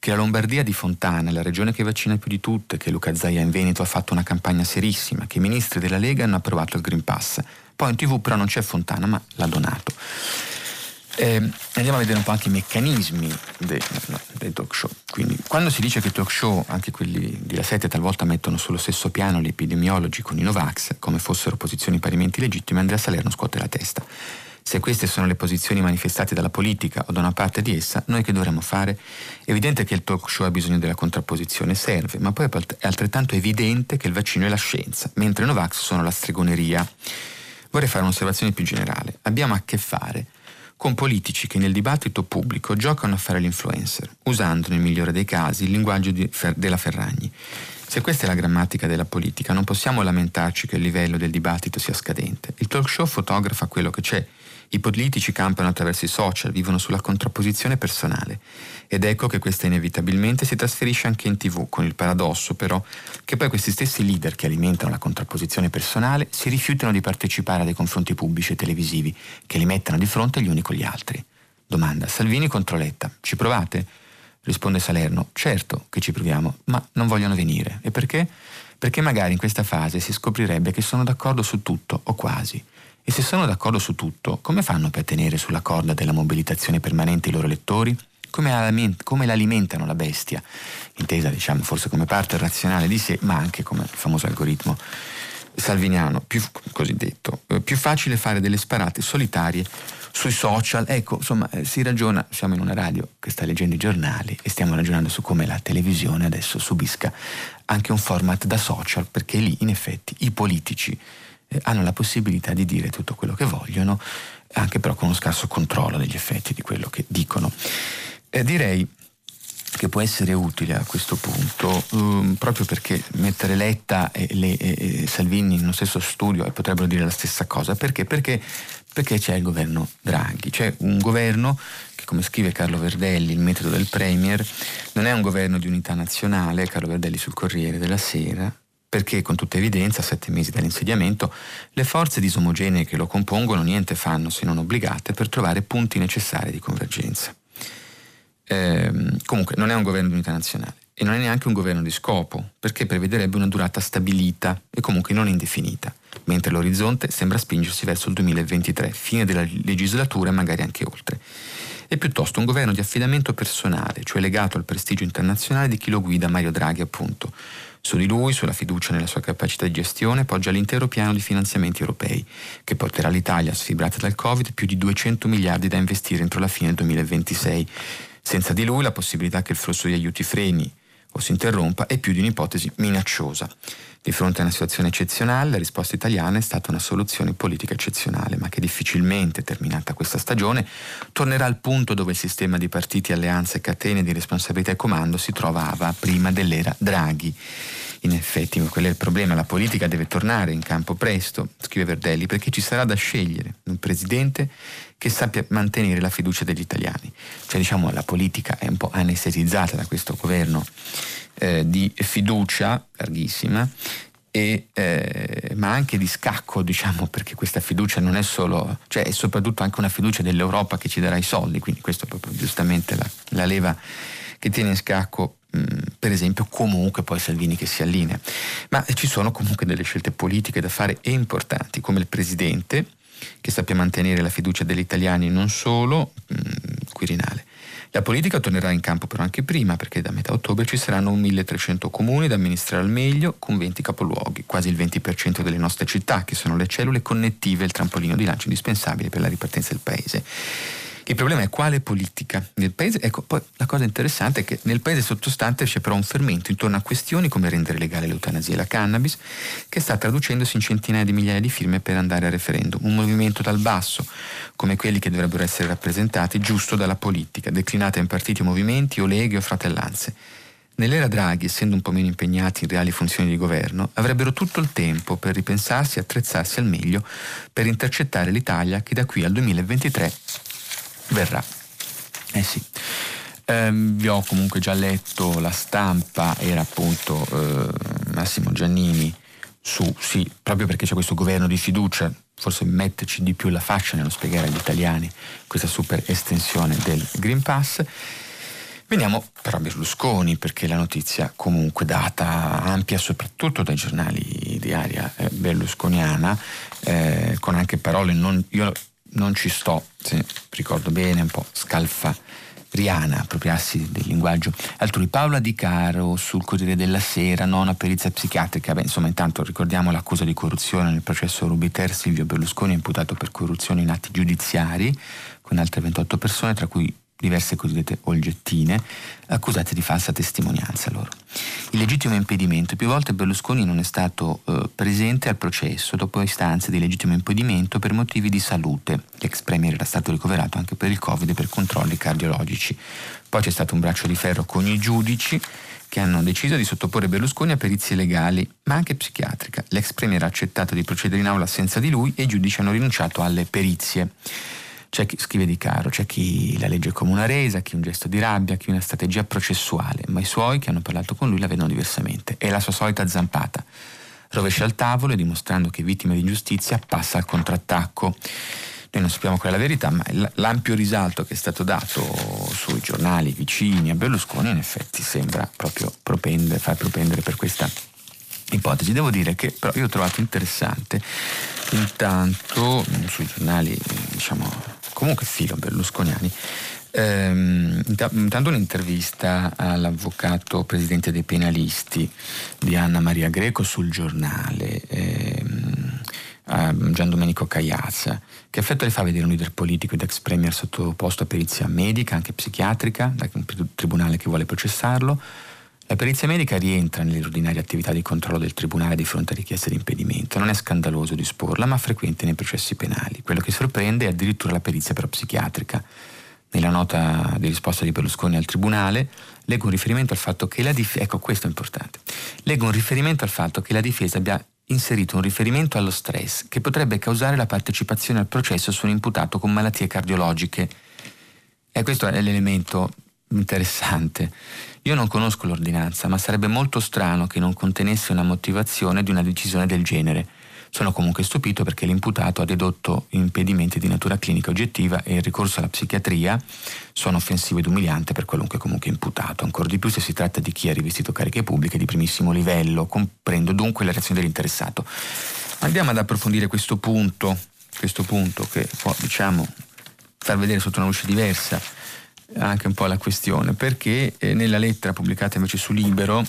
Che la Lombardia di Fontana, la regione che vaccina più di tutte, che Luca Zaia in Veneto ha fatto una campagna serissima, che i ministri della Lega hanno approvato il Green Pass. Poi in tv però non c'è Fontana, ma l'ha donato. Eh, andiamo a vedere un po' anche i meccanismi dei, dei, talk show. Quindi, quando si dice che i talk show, anche quelli di La Sette, talvolta mettono sullo stesso piano gli epidemiologi con i Novax, come fossero posizioni parimenti legittime, Andrea Salerno scuote la testa. Se queste sono le posizioni manifestate dalla politica o da una parte di essa, noi che dovremmo fare? È evidente che il talk show ha bisogno della contrapposizione, serve, ma poi è altrettanto evidente che il vaccino è la scienza, mentre i Novax sono la stregoneria. Vorrei fare un'osservazione più generale. Abbiamo a che fare con politici che nel dibattito pubblico giocano a fare l'influencer, usando nel migliore dei casi il linguaggio Fer- della Ferragni. Se questa è la grammatica della politica, non possiamo lamentarci che il livello del dibattito sia scadente. Il talk show fotografa quello che c'è i politici campano attraverso i social, vivono sulla contrapposizione personale ed ecco che questa inevitabilmente si trasferisce anche in tv, con il paradosso però che poi questi stessi leader che alimentano la contrapposizione personale si rifiutano di partecipare a dei confronti pubblici e televisivi che li mettano di fronte gli uni con gli altri. Domanda, Salvini contro Letta, ci provate? Risponde Salerno, certo che ci proviamo, ma non vogliono venire. E perché? Perché magari in questa fase si scoprirebbe che sono d'accordo su tutto, o quasi. E se sono d'accordo su tutto, come fanno per tenere sulla corda della mobilitazione permanente i loro elettori? Come, come l'alimentano la bestia? Intesa, diciamo, forse come parte razionale di sé, ma anche come il famoso algoritmo salviniano, più, cosiddetto. Eh, più facile fare delle sparate solitarie sui social, ecco, insomma, eh, si ragiona, siamo in una radio che sta leggendo i giornali e stiamo ragionando su come la televisione adesso subisca anche un format da social, perché lì in effetti i politici eh, hanno la possibilità di dire tutto quello che vogliono, anche però con uno scarso controllo degli effetti di quello che dicono. Eh, direi che può essere utile a questo punto, um, proprio perché mettere Letta e, le, e, Salvini in uno stesso studio potrebbero dire la stessa cosa. Perché? Perché perché c'è il governo Draghi, c'è un governo che come scrive Carlo Verdelli, il metodo del Premier, non è un governo di unità nazionale, Carlo Verdelli sul Corriere della Sera, perché con tutta evidenza, a sette mesi dall'insediamento, le forze disomogenee che lo compongono niente fanno se non obbligate per trovare punti necessari di convergenza. Ehm, comunque non è un governo di unità nazionale e non è neanche un governo di scopo, perché prevederebbe una durata stabilita e comunque non indefinita mentre l'orizzonte sembra spingersi verso il 2023, fine della legislatura e magari anche oltre. È piuttosto un governo di affidamento personale, cioè legato al prestigio internazionale di chi lo guida, Mario Draghi appunto. Su di lui, sulla fiducia nella sua capacità di gestione, poggia l'intero piano di finanziamenti europei, che porterà l'Italia, sfibrata dal Covid, più di 200 miliardi da investire entro la fine del 2026. Senza di lui la possibilità che il flusso di aiuti freni o si interrompa è più di un'ipotesi minacciosa. Di fronte a una situazione eccezionale, la risposta italiana è stata una soluzione politica eccezionale, ma che difficilmente, terminata questa stagione, tornerà al punto dove il sistema di partiti, alleanze e catene di responsabilità e comando si trovava prima dell'era Draghi. In effetti, quello è il problema, la politica deve tornare in campo presto, scrive Verdelli, perché ci sarà da scegliere un presidente che sappia mantenere la fiducia degli italiani. Cioè diciamo la politica è un po' anestetizzata da questo governo eh, di fiducia larghissima e, eh, ma anche di scacco, diciamo, perché questa fiducia non è solo, cioè è soprattutto anche una fiducia dell'Europa che ci darà i soldi, quindi questo è proprio giustamente la, la leva che tiene in scacco per esempio comunque poi Salvini che si allinea. Ma ci sono comunque delle scelte politiche da fare e importanti, come il Presidente che sappia mantenere la fiducia degli italiani non solo mh, Quirinale. La politica tornerà in campo però anche prima, perché da metà ottobre ci saranno 1300 comuni da amministrare al meglio, con 20 capoluoghi, quasi il 20% delle nostre città, che sono le cellule connettive il trampolino di lancio indispensabile per la ripartenza del paese. Il problema è quale politica nel paese. Ecco, poi la cosa interessante è che nel paese sottostante c'è però un fermento intorno a questioni come rendere legale l'eutanasia e la cannabis, che sta traducendosi in centinaia di migliaia di firme per andare a referendum. Un movimento dal basso, come quelli che dovrebbero essere rappresentati giusto dalla politica, declinata in partiti o movimenti o leghe o fratellanze. Nell'era Draghi, essendo un po' meno impegnati in reali funzioni di governo, avrebbero tutto il tempo per ripensarsi e attrezzarsi al meglio per intercettare l'Italia che da qui al 2023 verrà. Eh sì. Eh, vi ho comunque già letto la stampa, era appunto eh, Massimo Giannini su, sì, proprio perché c'è questo governo di fiducia, forse metterci di più la faccia nello spiegare agli italiani questa super estensione del Green Pass. Veniamo però a Berlusconi, perché la notizia comunque data ampia soprattutto dai giornali di area eh, berlusconiana, eh, con anche parole non... Io non ci sto, se ricordo bene, un po' scalfa Riana, appropriarsi del linguaggio altrui. Paola Di Caro sul Corriere della Sera, nona perizia psichiatrica. Beh, insomma, intanto ricordiamo l'accusa di corruzione nel processo Rubiter. Silvio Berlusconi imputato per corruzione in atti giudiziari con altre 28 persone, tra cui diverse cosiddette olgettine, accusate di falsa testimonianza loro. Il legittimo impedimento. Più volte Berlusconi non è stato eh, presente al processo dopo istanze di legittimo impedimento per motivi di salute. L'ex premier era stato ricoverato anche per il Covid e per controlli cardiologici. Poi c'è stato un braccio di ferro con i giudici che hanno deciso di sottoporre Berlusconi a perizie legali, ma anche psichiatrica. L'ex premier ha accettato di procedere in aula senza di lui e i giudici hanno rinunciato alle perizie. C'è chi scrive di caro, c'è chi la legge come una resa, chi un gesto di rabbia, chi una strategia processuale, ma i suoi che hanno parlato con lui la vedono diversamente. È la sua solita zampata. Rovescia al tavolo e dimostrando che vittima di ingiustizia passa al contrattacco. noi non sappiamo qual è la verità, ma l'ampio risalto che è stato dato sui giornali vicini a Berlusconi in effetti sembra proprio propendere, far propendere per questa ipotesi. Devo dire che però io ho trovato interessante intanto sui giornali, diciamo, comunque filo berlusconiani, ehm, intanto un'intervista all'avvocato presidente dei penalisti di Anna Maria Greco sul giornale. Ehm, Gian Domenico Cagliazza. Che effetto le fa vedere un leader politico ed ex premier sottoposto a perizia medica, anche psichiatrica, da un tribunale che vuole processarlo? La perizia medica rientra nelle ordinarie attività di controllo del Tribunale di fronte a richieste di impedimento. Non è scandaloso disporla, ma frequente nei processi penali. Quello che sorprende è addirittura la perizia però psichiatrica. Nella nota di risposta di Berlusconi al Tribunale leggo un riferimento al fatto che la difesa, ecco questo è importante, leggo un riferimento al fatto che la difesa abbia inserito un riferimento allo stress che potrebbe causare la partecipazione al processo su un imputato con malattie cardiologiche. E questo è l'elemento interessante. Io non conosco l'ordinanza, ma sarebbe molto strano che non contenesse una motivazione di una decisione del genere. Sono comunque stupito perché l'imputato ha dedotto impedimenti di natura clinica oggettiva e il ricorso alla psichiatria sono offensivo ed umiliante per qualunque comunque imputato, ancora di più se si tratta di chi ha rivestito cariche pubbliche di primissimo livello. Comprendo dunque la reazione dell'interessato. Andiamo ad approfondire questo punto, questo punto che può, diciamo, far vedere sotto una luce diversa anche un po' la questione, perché eh, nella lettera pubblicata invece su Libero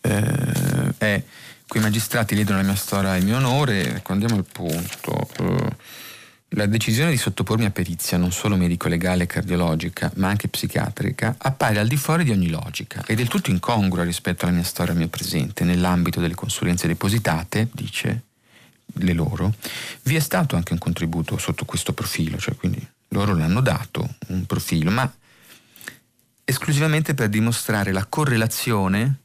eh, è quei magistrati ledono la mia storia e il mio onore, ecco andiamo al punto. Eh, la decisione di sottopormi a perizia non solo medico-legale e cardiologica, ma anche psichiatrica, appare al di fuori di ogni logica e del tutto incongrua rispetto alla mia storia mio presente. Nell'ambito delle consulenze depositate, dice le loro, vi è stato anche un contributo sotto questo profilo, cioè quindi loro le hanno dato un profilo, ma esclusivamente per dimostrare la correlazione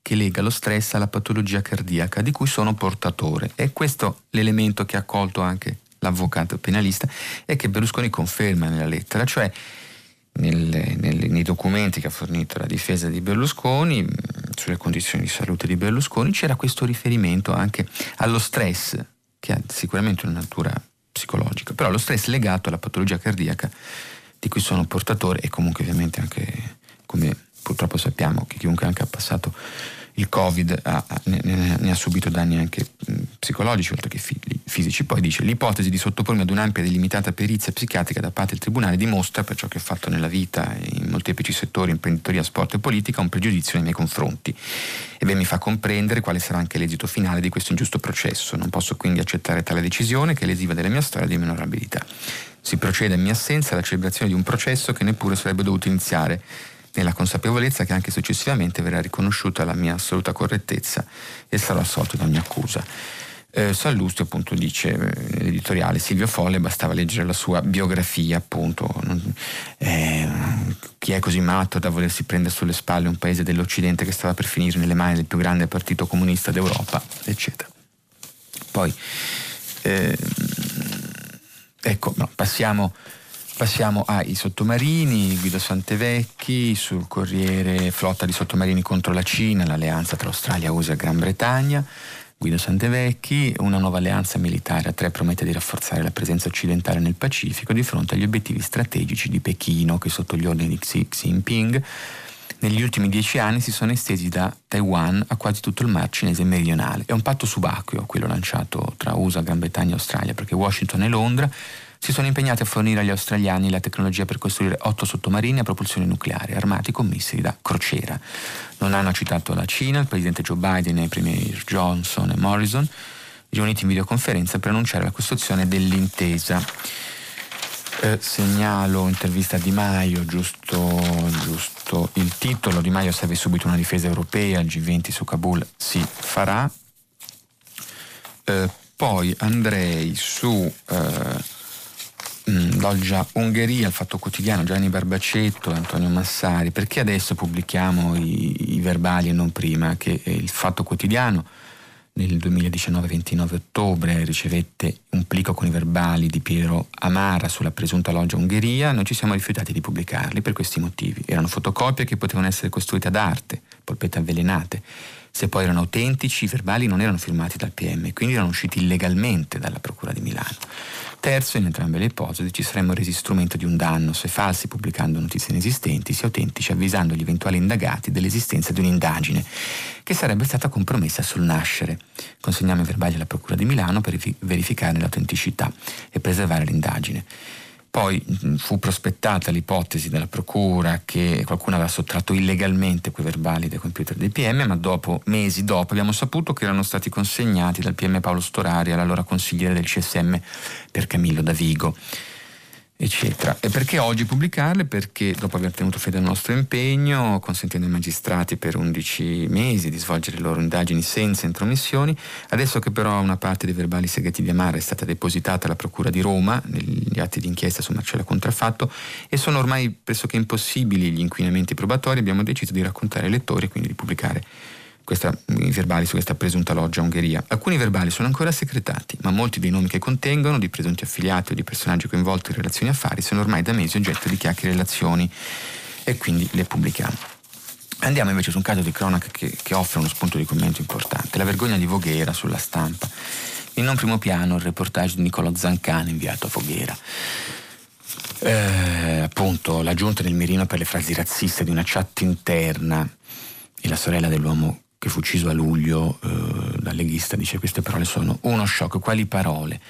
che lega lo stress alla patologia cardiaca di cui sono portatore. E questo l'elemento che ha colto anche l'avvocato penalista e che Berlusconi conferma nella lettera, cioè nelle, nelle, nei documenti che ha fornito la difesa di Berlusconi, sulle condizioni di salute di Berlusconi, c'era questo riferimento anche allo stress, che ha sicuramente una natura psicologica, però lo stress legato alla patologia cardiaca di cui sono portatore e comunque ovviamente anche come purtroppo sappiamo che chiunque anche ha passato il Covid ha, ne, ne, ha subito danni anche psicologici oltre che fisici. Poi dice l'ipotesi di sottopormi ad un'ampia e limitata perizia psichiatrica da parte del Tribunale dimostra, per ciò che ho fatto nella vita in molteplici settori, imprenditoria, sport e politica, un pregiudizio nei miei confronti e ben mi fa comprendere quale sarà anche l'esito finale di questo ingiusto processo. Non posso quindi accettare tale decisione che è lesiva della mia storia di minorabilità. Si procede in mia assenza alla celebrazione di un processo che neppure sarebbe dovuto iniziare nella consapevolezza che anche successivamente verrà riconosciuta la mia assoluta correttezza e sarò assolto da ogni accusa. Eh, Sallusti appunto dice eh, nell'editoriale Silvio Folle bastava leggere la sua biografia appunto eh, chi è così matto da volersi prendere sulle spalle un paese dell'Occidente che stava per finire nelle mani del più grande partito comunista d'Europa eccetera poi ehm, ecco no, passiamo Passiamo ai sottomarini, Guido Santevecchi sul Corriere flotta di sottomarini contro la Cina, l'alleanza tra Australia, USA e Gran Bretagna. Guido Santevecchi, una nuova alleanza militare a tre promette di rafforzare la presenza occidentale nel Pacifico di fronte agli obiettivi strategici di Pechino che sotto gli ordini di Xi Jinping negli ultimi dieci anni si sono estesi da Taiwan a quasi tutto il mar cinese meridionale. È un patto subacqueo quello lanciato tra USA, Gran Bretagna e Australia perché Washington e Londra si sono impegnati a fornire agli australiani la tecnologia per costruire otto sottomarini a propulsione nucleare armati con missili da crociera. Non hanno citato la Cina, il presidente Joe Biden e i premier Johnson e Morrison, riuniti in videoconferenza per annunciare la costruzione dell'intesa. Eh, segnalo intervista a Di Maio, giusto, giusto il titolo, Di Maio serve subito una difesa europea, il G20 su Kabul si farà. Eh, poi andrei su eh, Loggia mm, Ungheria, il Fatto Quotidiano, Gianni Barbacetto, Antonio Massari, perché adesso pubblichiamo i, i verbali e non prima? Che il Fatto Quotidiano nel 2019-29 ottobre ricevette un plico con i verbali di Piero Amara sulla presunta loggia Ungheria, noi ci siamo rifiutati di pubblicarli per questi motivi. Erano fotocopie che potevano essere costruite ad arte, polpette avvelenate se poi erano autentici, i verbali non erano firmati dal PM, quindi erano usciti illegalmente dalla Procura di Milano. Terzo, in entrambe le ipotesi ci saremmo resi strumento di un danno se falsi pubblicando notizie inesistenti, se autentici avvisando gli eventuali indagati dell'esistenza di un'indagine che sarebbe stata compromessa sul nascere. Consegniamo i verbali alla Procura di Milano per verificarne l'autenticità e preservare l'indagine. Poi fu prospettata l'ipotesi della procura che qualcuno aveva sottratto illegalmente quei verbali dai computer dei PM, ma dopo, mesi dopo, abbiamo saputo che erano stati consegnati dal PM Paolo Storari all'allora consigliere del CSM per Camillo Davigo eccetera. E perché oggi pubblicarle? Perché dopo aver tenuto fede al nostro impegno, consentendo ai magistrati per 11 mesi di svolgere le loro indagini senza intromissioni, adesso che però una parte dei verbali segreti di Amara è stata depositata alla Procura di Roma, negli atti di inchiesta su Marcella Contraffatto, e sono ormai pressoché impossibili gli inquinamenti probatori, abbiamo deciso di raccontare ai lettori e quindi di pubblicare questa, i verbali su questa presunta loggia Ungheria. Alcuni verbali sono ancora segretati, ma molti dei nomi che contengono, di presunti affiliati o di personaggi coinvolti in relazioni affari, sono ormai da mesi oggetto di chiacchiere relazioni e quindi le pubblichiamo. Andiamo invece su un caso di cronaca che, che offre uno spunto di commento importante, la vergogna di Voghera sulla stampa. In non primo piano il reportage di Nicolò Zancani inviato a Voghera. Eh, appunto la giunta del mirino per le frasi razziste di una chat interna e la sorella dell'uomo che fu ucciso a luglio eh, dal leghista, dice queste parole sono uno shock, quali parole?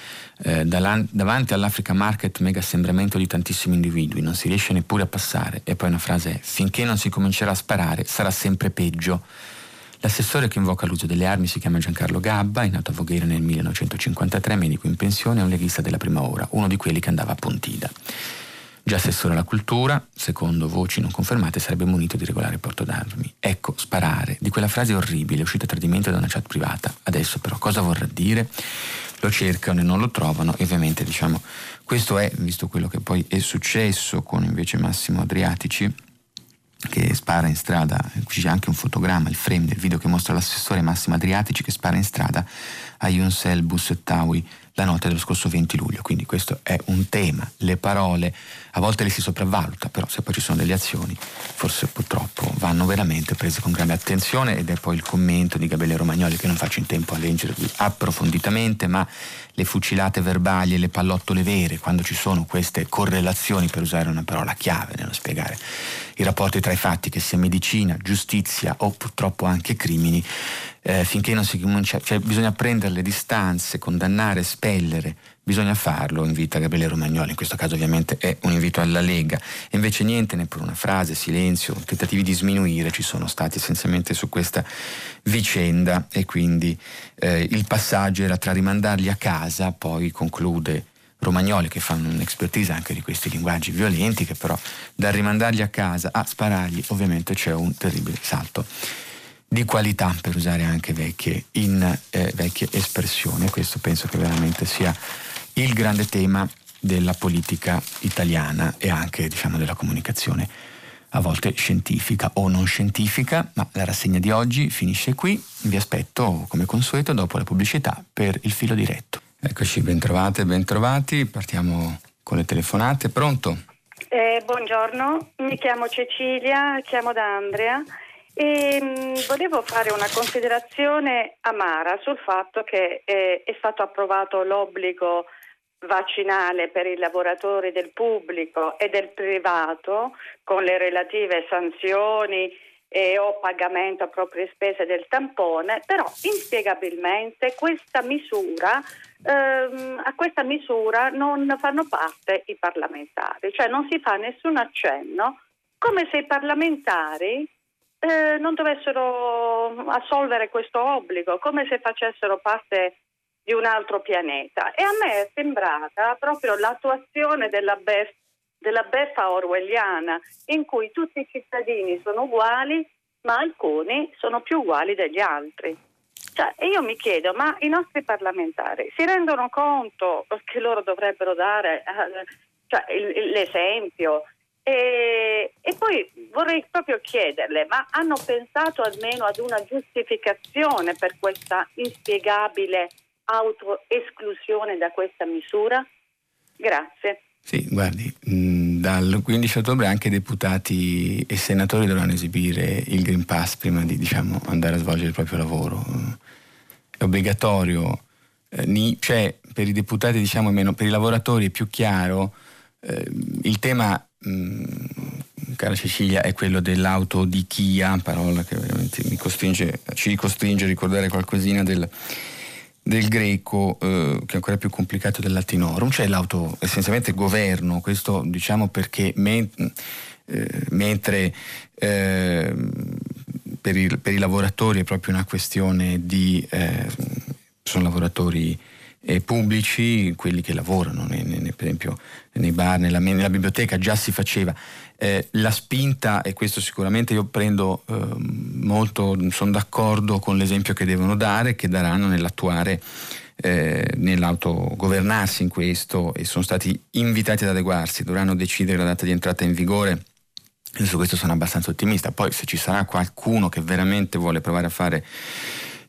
Eh, davanti all'Africa Market mega assembramento di tantissimi individui, non si riesce neppure a passare. E poi una frase è, finché non si comincerà a sparare sarà sempre peggio. L'assessore che invoca l'uso delle armi si chiama Giancarlo Gabba, è nato a Voghera nel 1953, medico in pensione, è un leghista della prima ora, uno di quelli che andava a Pontida. Già assessore alla cultura, secondo voci non confermate, sarebbe munito di regolare porto d'armi. Ecco, sparare, di quella frase orribile uscita a tradimento da una chat privata. Adesso però cosa vorrà dire? Lo cercano e non lo trovano e ovviamente diciamo questo è, visto quello che poi è successo con invece Massimo Adriatici, che spara in strada, qui c'è anche un fotogramma, il frame del video che mostra l'assessore Massimo Adriatici che spara in strada a Yunsel Bussettawi la notte dello scorso 20 luglio. Quindi questo è un tema. Le parole a volte le si sopravvaluta, però se poi ci sono delle azioni, forse purtroppo vanno veramente prese con grande attenzione ed è poi il commento di Gabriele Romagnoli che non faccio in tempo a leggervi approfonditamente, ma le fucilate verbali e le pallottole vere, quando ci sono queste correlazioni, per usare una parola chiave nello spiegare i rapporti tra i fatti, che sia medicina, giustizia o purtroppo anche crimini, eh, finché non si comincia, cioè bisogna prendere le distanze, condannare, spellere, bisogna farlo, invita Gabriele Romagnoli, in questo caso ovviamente è un invito alla Lega, e invece niente, neppure una frase, silenzio, tentativi di sminuire ci sono stati essenzialmente su questa vicenda. E quindi eh, il passaggio era tra rimandarli a casa, poi conclude Romagnoli che fanno un'expertise anche di questi linguaggi violenti che però dal rimandarli a casa a sparargli ovviamente c'è un terribile salto di qualità per usare anche vecchie, in, eh, vecchie espressioni questo penso che veramente sia il grande tema della politica italiana e anche diciamo della comunicazione a volte scientifica o non scientifica, ma la rassegna di oggi finisce qui. Vi aspetto come consueto dopo la pubblicità per il filo diretto. Eccoci, bentrovate, bentrovati. Partiamo con le telefonate. Pronto? Eh, buongiorno, mi chiamo Cecilia, chiamo da Andrea e mh, mm, volevo fare una considerazione amara sul fatto che eh, è stato approvato l'obbligo vaccinale per i lavoratori del pubblico e del privato con le relative sanzioni e o pagamento a proprie spese del tampone, però inspiegabilmente questa misura, ehm, a questa misura non fanno parte i parlamentari, cioè non si fa nessun accenno come se i parlamentari eh, non dovessero assolvere questo obbligo, come se facessero parte di un altro pianeta. E a me è sembrata proprio l'attuazione della BEF della beffa orwelliana in cui tutti i cittadini sono uguali ma alcuni sono più uguali degli altri. Cioè, io mi chiedo, ma i nostri parlamentari si rendono conto che loro dovrebbero dare eh, cioè, il, l'esempio? E, e, poi vorrei proprio chiederle, ma hanno pensato almeno ad una giustificazione per questa inspiegabile autoesclusione da questa misura? Grazie. Sì, guardi, mh, mm, dal 15 ottobre anche deputati e senatori dovranno esibire il Green Pass prima di diciamo, andare a svolgere il proprio lavoro. È obbligatorio, eh, cioè per i deputati diciamo meno, per i lavoratori è più chiaro. Eh, il tema, cara Cecilia, è quello dell'autodichia, parola che veramente costringe, ci costringe a ricordare qualcosina del del greco, eh, che è ancora più complicato del latinorum, cioè l'auto essenzialmente governo, questo diciamo perché men- eh, mentre eh, per, il, per, i lavoratori è proprio una questione di, eh, sono lavoratori eh, pubblici, quelli che lavorano, nei, nei, per esempio nei bar, nella, nella biblioteca già si faceva, eh, la spinta, e questo sicuramente io prendo eh, molto, sono d'accordo con l'esempio che devono dare, che daranno nell'attuare, eh, nell'autogovernarsi in questo e sono stati invitati ad adeguarsi, dovranno decidere la data di entrata in vigore. Io su questo sono abbastanza ottimista, poi se ci sarà qualcuno che veramente vuole provare a fare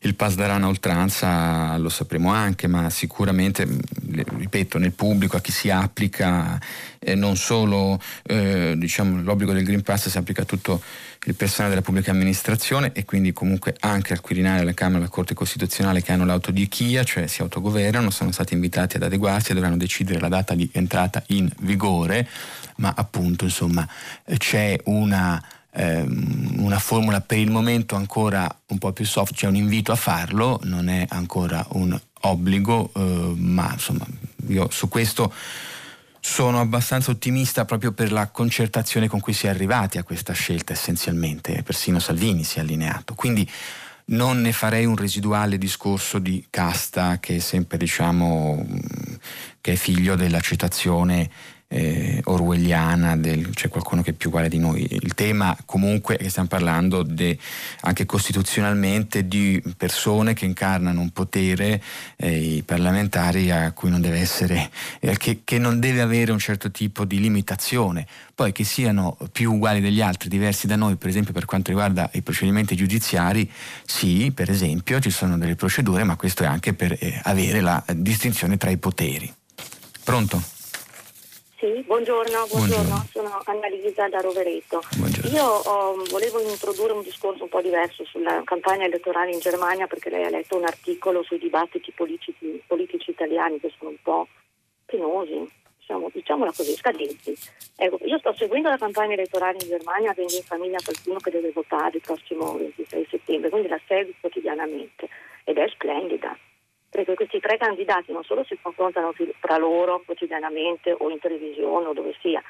il pass Pasdarana oltranza lo sapremo anche, ma sicuramente, ripeto, nel pubblico a chi si applica eh, non solo eh, diciamo, l'obbligo del Green Pass si applica a tutto il personale della pubblica amministrazione e quindi comunque anche al Quirinale, alla Camera, alla Corte Costituzionale che hanno l'autodichia, cioè si autogovernano, sono stati invitati ad adeguarsi e dovranno decidere la data di entrata in vigore, ma appunto insomma c'è una ehm, una formula per il momento ancora un po' più soft, cioè un invito a farlo, non è ancora un obbligo, eh, ma insomma io su questo sono abbastanza ottimista proprio per la concertazione con cui si è arrivati a questa scelta essenzialmente, persino Salvini si è allineato. Quindi non ne farei un residuale discorso di casta che è sempre diciamo che è figlio della citazione eh, orwelliana, del, c'è qualcuno che è più uguale di noi. Il tema comunque è che stiamo parlando de, anche costituzionalmente di persone che incarnano un potere, eh, i parlamentari a cui non deve essere, eh, che, che non deve avere un certo tipo di limitazione. Poi che siano più uguali degli altri, diversi da noi, per esempio per quanto riguarda i procedimenti giudiziari, sì, per esempio ci sono delle procedure, ma questo è anche per eh, avere la distinzione tra i poteri. Pronto? Sì, buongiorno, buongiorno, buongiorno. sono Annalisa da Rovereto. Buongiorno. Io oh, volevo introdurre un discorso un po' diverso sulla campagna elettorale in Germania perché lei ha letto un articolo sui dibattiti politici, politici italiani che sono un po' penosi, diciamo, diciamola così, scadenti. Ecco, io sto seguendo la campagna elettorale in Germania avendo in famiglia qualcuno che deve votare il prossimo 26 settembre, quindi la seguo quotidianamente ed è splendida perché questi tre candidati non solo si confrontano tra loro quotidianamente o in televisione o dove sia,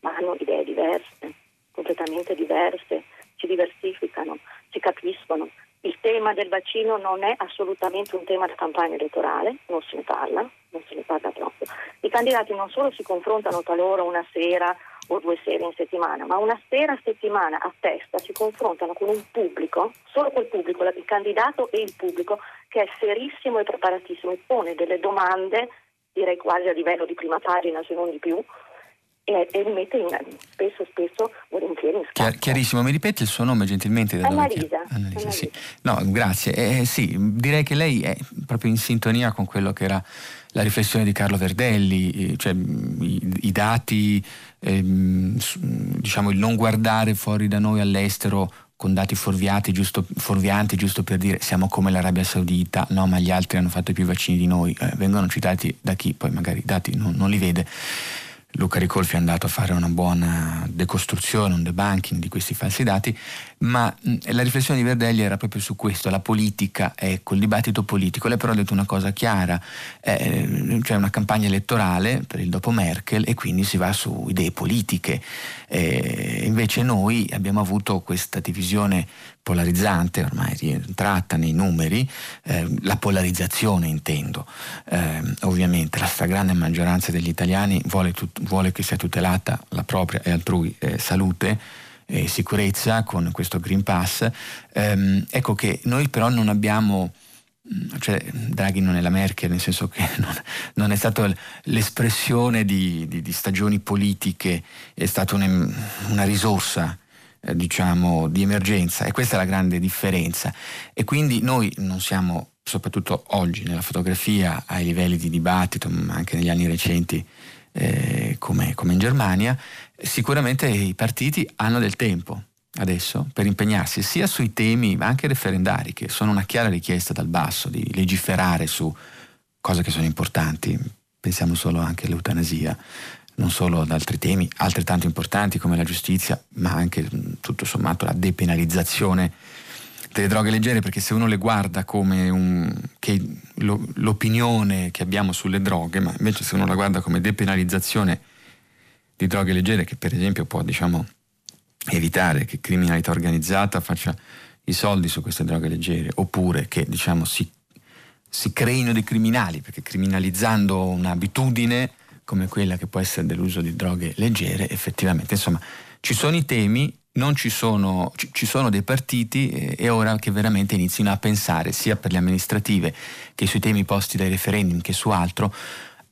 ma hanno idee diverse, completamente diverse, si diversificano, si capiscono. Il tema del vaccino non è assolutamente un tema di campagna elettorale, non se ne parla, non se ne parla proprio. I candidati non solo si confrontano tra loro una sera o due sere in settimana, ma una sera a settimana a testa si confrontano con un pubblico, solo quel pubblico, il candidato e il pubblico, che è serissimo e preparatissimo e pone delle domande, direi quasi a livello di prima pagina se non di più, e, e li mette in, spesso, spesso, volentieri in scatto. chiarissimo, mi ripete il suo nome gentilmente? Da Annalisa. Annalisa, Annalisa. Sì. No, grazie. Eh, sì, direi che lei è proprio in sintonia con quello che era la riflessione di Carlo Verdelli, cioè i, i dati, ehm, diciamo il non guardare fuori da noi all'estero con dati giusto, fuorvianti giusto per dire siamo come l'Arabia Saudita, no ma gli altri hanno fatto più vaccini di noi, eh, vengono citati da chi poi magari i dati non, non li vede. Luca Ricolfi è andato a fare una buona decostruzione, un debunking di questi falsi dati, ma la riflessione di Verdelli era proprio su questo, la politica, ecco, il dibattito politico. Lei però ha detto una cosa chiara, eh, c'è una campagna elettorale per il dopo Merkel e quindi si va su idee politiche. Eh, invece noi abbiamo avuto questa divisione polarizzante, ormai rientrata nei numeri, eh, la polarizzazione intendo, eh, ovviamente la stragrande maggioranza degli italiani vuole, tut- vuole, che sia tutelata la propria e altrui eh, salute e sicurezza con questo Green Pass, ehm, ecco che noi però non abbiamo mm, cioè Draghi non è la Merkel, nel senso che non, non è stata l'espressione di, di, di, stagioni politiche, è stata un, una risorsa eh, diciamo, di emergenza e questa è la grande differenza. E quindi noi non siamo, soprattutto oggi nella fotografia, ai livelli di dibattito, ma anche negli anni recenti, eh, come, come in Germania, sicuramente i partiti hanno del tempo adesso per impegnarsi sia sui temi ma anche referendari che sono una chiara richiesta dal basso di legiferare su cose che sono importanti pensiamo solo anche all'eutanasia non solo ad altri temi altrettanto importanti come la giustizia ma anche tutto sommato la depenalizzazione delle droghe leggere perché se uno le guarda come un, che lo, l'opinione che abbiamo sulle droghe ma invece se uno la guarda come depenalizzazione di droghe leggere che per esempio può diciamo evitare che criminalità organizzata faccia i soldi su queste droghe leggere, oppure che diciamo, si, si creino dei criminali, perché criminalizzando un'abitudine come quella che può essere dell'uso di droghe leggere, effettivamente, insomma, ci sono i temi, non ci sono, ci, sono dei partiti e è ora che veramente inizino a pensare, sia per le amministrative che sui temi posti dai referendum che su altro,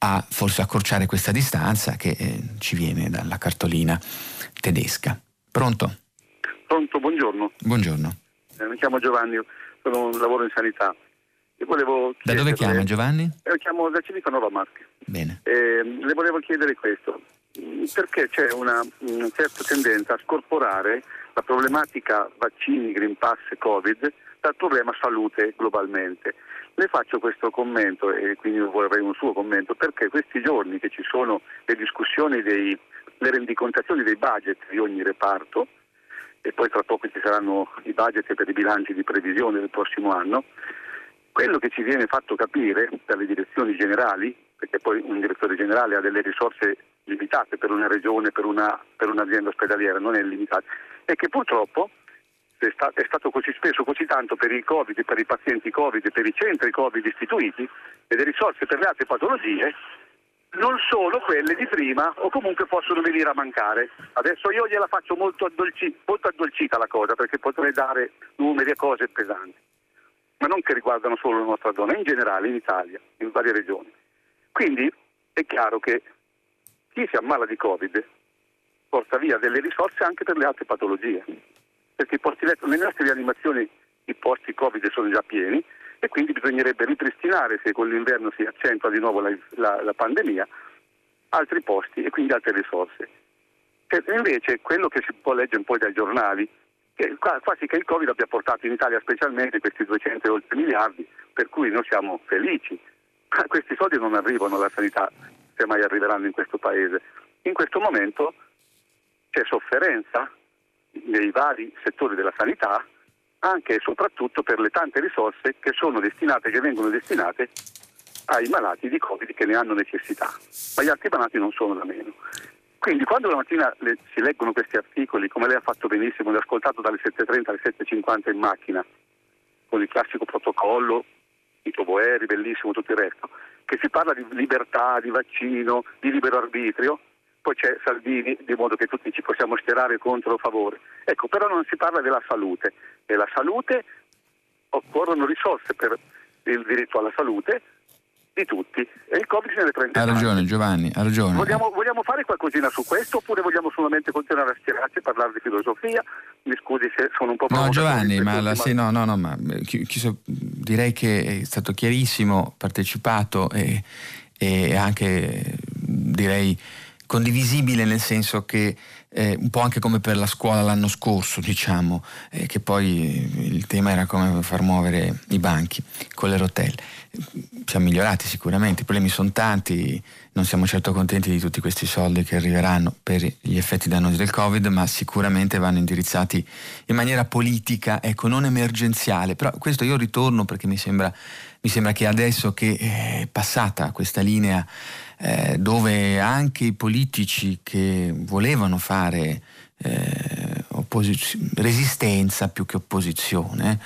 a forse accorciare questa distanza che eh, ci viene dalla cartolina tedesca. Pronto? Pronto, buongiorno. Buongiorno. Eh, mi chiamo Giovanni, sono, lavoro in sanità. Volevo da dove chiama Giovanni? Eh, chiamo da Civica Nova Marche. Bene. Eh, le volevo chiedere questo, perché c'è una, una certa tendenza a scorporare la problematica vaccini, Green Pass e Covid dal problema salute globalmente. Le faccio questo commento e quindi vorrei un suo commento perché questi giorni che ci sono le discussioni dei le rendicontazioni dei budget di ogni reparto e poi tra poco ci saranno i budget per i bilanci di previsione del prossimo anno, quello che ci viene fatto capire dalle direzioni generali, perché poi un direttore generale ha delle risorse limitate per una regione, per, una, per un'azienda ospedaliera, non è limitato, è che purtroppo è, sta, è stato così speso così tanto per il Covid, per i pazienti Covid, per i centri Covid istituiti e le risorse per le altre patologie non sono quelle di prima o comunque possono venire a mancare. Adesso io gliela faccio molto, addolci, molto addolcita la cosa perché potrei dare numeri e cose pesanti, ma non che riguardano solo la nostra zona, in generale in Italia, in varie regioni. Quindi è chiaro che chi si ammala di Covid porta via delle risorse anche per le altre patologie, perché i posti letto, nelle nostre rianimazioni i posti Covid sono già pieni, e quindi bisognerebbe ripristinare, se con l'inverno si accentua di nuovo la, la, la pandemia, altri posti e quindi altre risorse. E invece quello che si può leggere un po' dai giornali, quasi che il Covid abbia portato in Italia specialmente questi 200 e oltre miliardi, per cui noi siamo felici. Ma questi soldi non arrivano alla sanità, se mai arriveranno in questo Paese. In questo momento c'è sofferenza nei vari settori della sanità anche e soprattutto per le tante risorse che sono destinate, che vengono destinate ai malati di Covid che ne hanno necessità, ma gli altri malati non sono da meno. Quindi quando la mattina le, si leggono questi articoli, come lei ha fatto benissimo, li ho ascoltato dalle 7.30 alle 7.50 in macchina, con il classico protocollo, i toboeri, bellissimo, tutto il resto, che si parla di libertà, di vaccino, di libero arbitrio, poi c'è Salvini, di modo che tutti ci possiamo schierare contro o a favore. Ecco, però non si parla della salute. E la salute occorrono risorse per il diritto alla salute di tutti e il Covid se ne prende. Ha ragione Giovanni, ha ragione. Vogliamo, vogliamo, fare qualcosina su questo oppure vogliamo solamente continuare a schierarci e parlare di filosofia? Mi scusi se sono un po' No Giovanni, ma, la, sì, no, no, no, ma chi, chi direi che è stato chiarissimo, partecipato e, e anche direi condivisibile nel senso che eh, un po' anche come per la scuola l'anno scorso, diciamo, eh, che poi il tema era come far muovere i banchi con le rotelle. Siamo migliorati sicuramente, i problemi sono tanti, non siamo certo contenti di tutti questi soldi che arriveranno per gli effetti dannosi del Covid, ma sicuramente vanno indirizzati in maniera politica, ecco, non emergenziale. Però questo io ritorno perché mi sembra, mi sembra che adesso che è passata questa linea eh, dove anche i politici che volevano fare eh, opposiz- resistenza più che opposizione,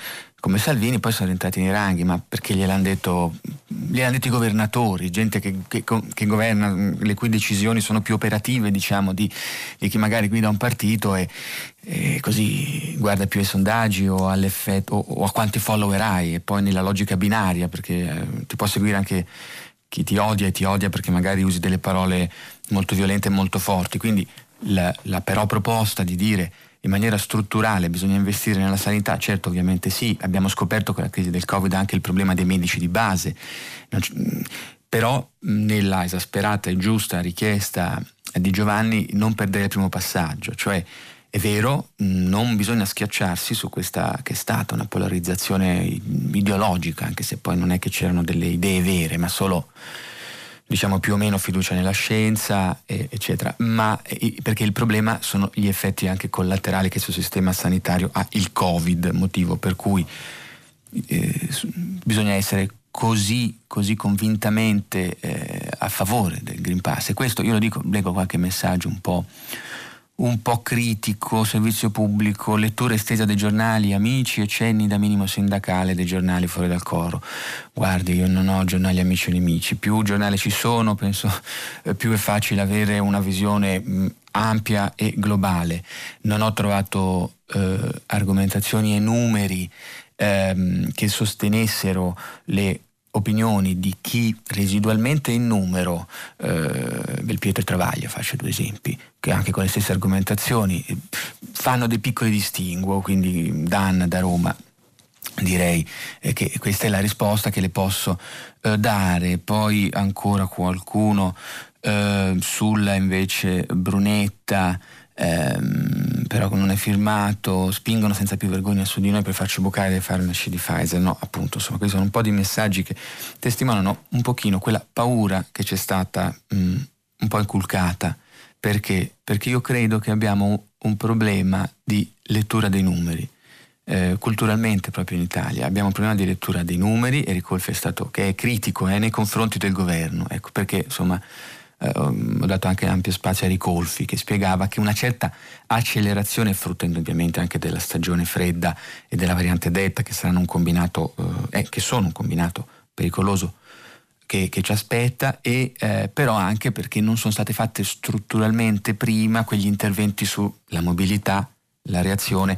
come Salvini, poi sono entrati nei ranghi, ma perché gliel'hanno detto, gliel'hanno detto i governatori, gente che, che, che, governa, le cui decisioni sono più operative diciamo, di, di chi magari guida un partito e, e, così guarda più ai sondaggi o, o, o a quanti follower hai e poi nella logica binaria, perché eh, ti può seguire anche chi ti odia e ti odia perché magari usi delle parole molto violente e molto forti. Quindi la, la però proposta di dire in maniera strutturale bisogna investire nella sanità, certo ovviamente sì, abbiamo scoperto con la crisi del Covid anche il problema dei medici di base, però nella esasperata e giusta richiesta di Giovanni non perdere il primo passaggio, cioè è vero, non bisogna schiacciarsi su questa che è stata una polarizzazione ideologica, anche se poi non è che c'erano delle idee vere, ma solo diciamo più o meno fiducia nella scienza, eccetera. Ma perché il problema sono gli effetti anche collaterali che sul sistema sanitario ha il Covid, motivo per cui eh, bisogna essere così, così convintamente eh, a favore del Green Pass. E questo io lo dico, leggo qualche messaggio un po' un po' critico, servizio pubblico, lettura estesa dei giornali, amici e cenni da minimo sindacale dei giornali fuori dal coro. Guardi, io non ho giornali amici o nemici, più giornali ci sono, penso eh, più è facile avere una visione ampia e globale. Non ho trovato eh, argomentazioni e numeri ehm, che sostenessero le opinioni di chi residualmente in numero, eh, Belpietro e Travaglia faccio due esempi, che anche con le stesse argomentazioni fanno dei piccoli distinguo, quindi Dan da Roma direi eh, che questa è la risposta che le posso eh, dare. Poi ancora qualcuno eh, sulla invece Brunetta ehm, però non è firmato, spingono senza più vergogna su di noi per farci bucare e fare una sci di Pfizer. No, appunto, insomma, questi sono un po' di messaggi che testimoniano un pochino quella paura che c'è stata mh, un po' inculcata. Perché? Perché io credo che abbiamo un problema di lettura dei numeri. Eh, culturalmente proprio in Italia abbiamo un problema di lettura dei numeri e Ricolfi è stato che è critico eh, nei confronti del governo ecco perché insomma eh, ho dato anche ampio spazio a Ricolfi che spiegava che una certa accelerazione, frutto ovviamente anche della stagione fredda e della variante Delta che, saranno un combinato, eh, eh, che sono un combinato pericoloso che, che ci aspetta, e, eh, però anche perché non sono state fatte strutturalmente prima quegli interventi sulla mobilità, la reazione,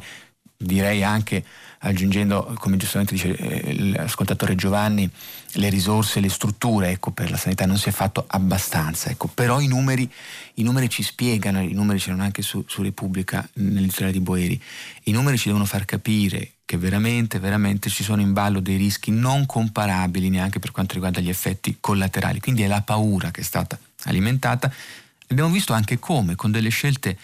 direi anche aggiungendo, come giustamente dice eh, l'ascoltatore Giovanni, le risorse, le strutture, ecco, per la sanità non si è fatto abbastanza, ecco. però i numeri, i numeri, ci spiegano, i numeri c'erano anche su, su Repubblica nell'editoriale di Boeri, i numeri ci devono far capire che veramente, veramente ci sono in ballo dei rischi non comparabili neanche per quanto riguarda gli effetti collaterali, quindi è la paura che è stata alimentata. Abbiamo visto anche come, con delle scelte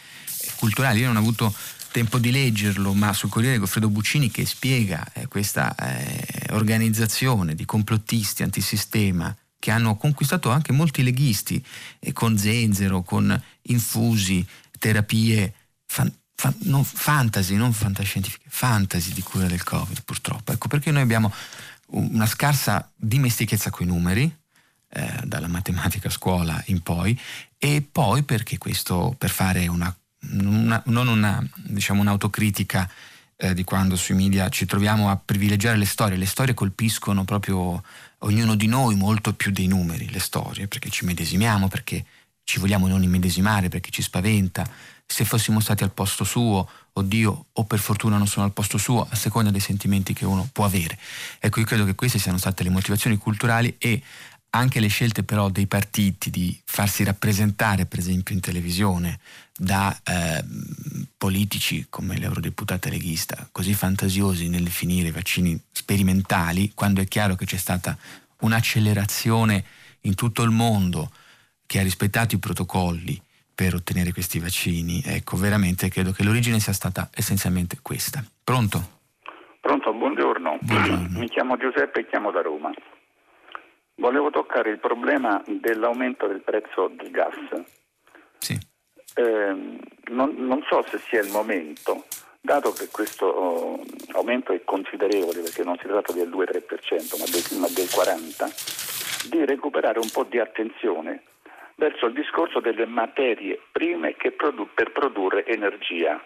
culturali, io non ho avuto tempo di leggerlo, ma sul Corriere Goffredo Buccini che spiega eh, questa eh, organizzazione di complottisti antisistema che hanno conquistato anche molti leghisti eh, con zenzero, con infusi, terapie fan, fan, non, fantasy, non fantascientifiche, fantasy di cura del Covid purtroppo. Ecco perché noi abbiamo una scarsa dimestichezza con i numeri, eh, dalla matematica a scuola in poi, e poi perché questo per fare una una, non una, diciamo, un'autocritica eh, di quando sui media ci troviamo a privilegiare le storie. Le storie colpiscono proprio ognuno di noi molto più dei numeri, le storie, perché ci medesimiamo, perché ci vogliamo non immedesimare, perché ci spaventa. Se fossimo stati al posto suo, oddio, o per fortuna non sono al posto suo, a seconda dei sentimenti che uno può avere. Ecco, io credo che queste siano state le motivazioni culturali e anche le scelte però dei partiti di farsi rappresentare, per esempio in televisione, da eh, politici come l'eurodeputata leghista, così fantasiosi nel definire i vaccini sperimentali, quando è chiaro che c'è stata un'accelerazione in tutto il mondo che ha rispettato i protocolli per ottenere questi vaccini, ecco, veramente credo che l'origine sia stata essenzialmente questa. Pronto? Pronto, buongiorno. buongiorno. Mi chiamo Giuseppe e chiamo da Roma. Volevo toccare il problema dell'aumento del prezzo del gas. Sì. Eh, non, non, so se sia il momento, dato che questo oh, aumento è considerevole, perché non si tratta del 2-3%, ma del, ma del 40%, di recuperare un po' di attenzione verso il discorso delle materie prime produ- per produrre energia.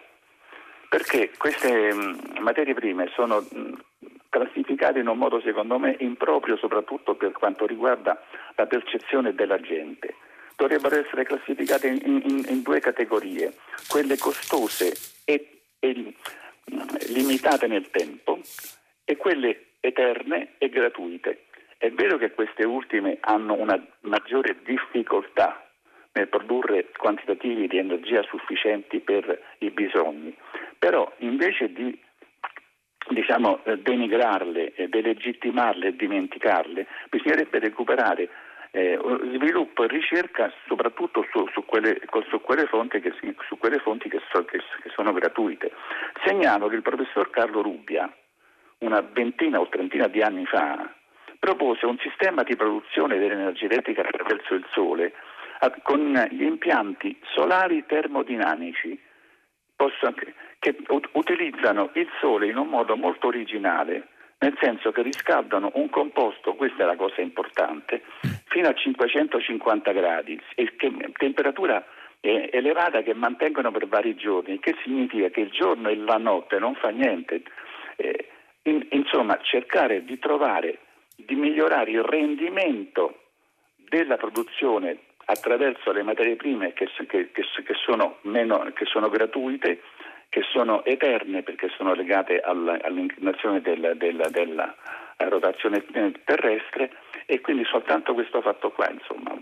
Perché queste mh, materie prime sono mh, classificate in un modo secondo me improprio soprattutto per quanto riguarda la percezione della gente. Dovrebbero essere classificate in, in, in due categorie, quelle costose e, e limitate nel tempo e quelle eterne e gratuite. È vero che queste ultime hanno una maggiore difficoltà nel produrre quantitativi di energia sufficienti per i bisogni, però invece di diciamo, eh, denigrarle, delegittimarle e dimenticarle, bisognerebbe recuperare eh, sviluppo e ricerca soprattutto su, su, quelle, su quelle, fonti, che, su quelle fonti che, so, che, che, sono gratuite. Segnalo che il professor Carlo Rubbia, una ventina o trentina di anni fa, propose un sistema di produzione dell'energia elettrica attraverso il sole con gli impianti solari termodinamici che utilizzano il sole in un modo molto originale nel senso che riscaldano un composto, questa è la cosa importante, fino a 550 gradi, temperatura eh, elevata che mantengono per vari giorni, che significa che il giorno e la notte non fa niente. Eh, in, insomma, cercare di trovare, di migliorare il rendimento della produzione attraverso le materie prime che, che, che, sono, meno, che sono gratuite che sono eterne perché sono legate all'inclinazione della, della, della rotazione terrestre e quindi soltanto questo fatto qua. Insomma.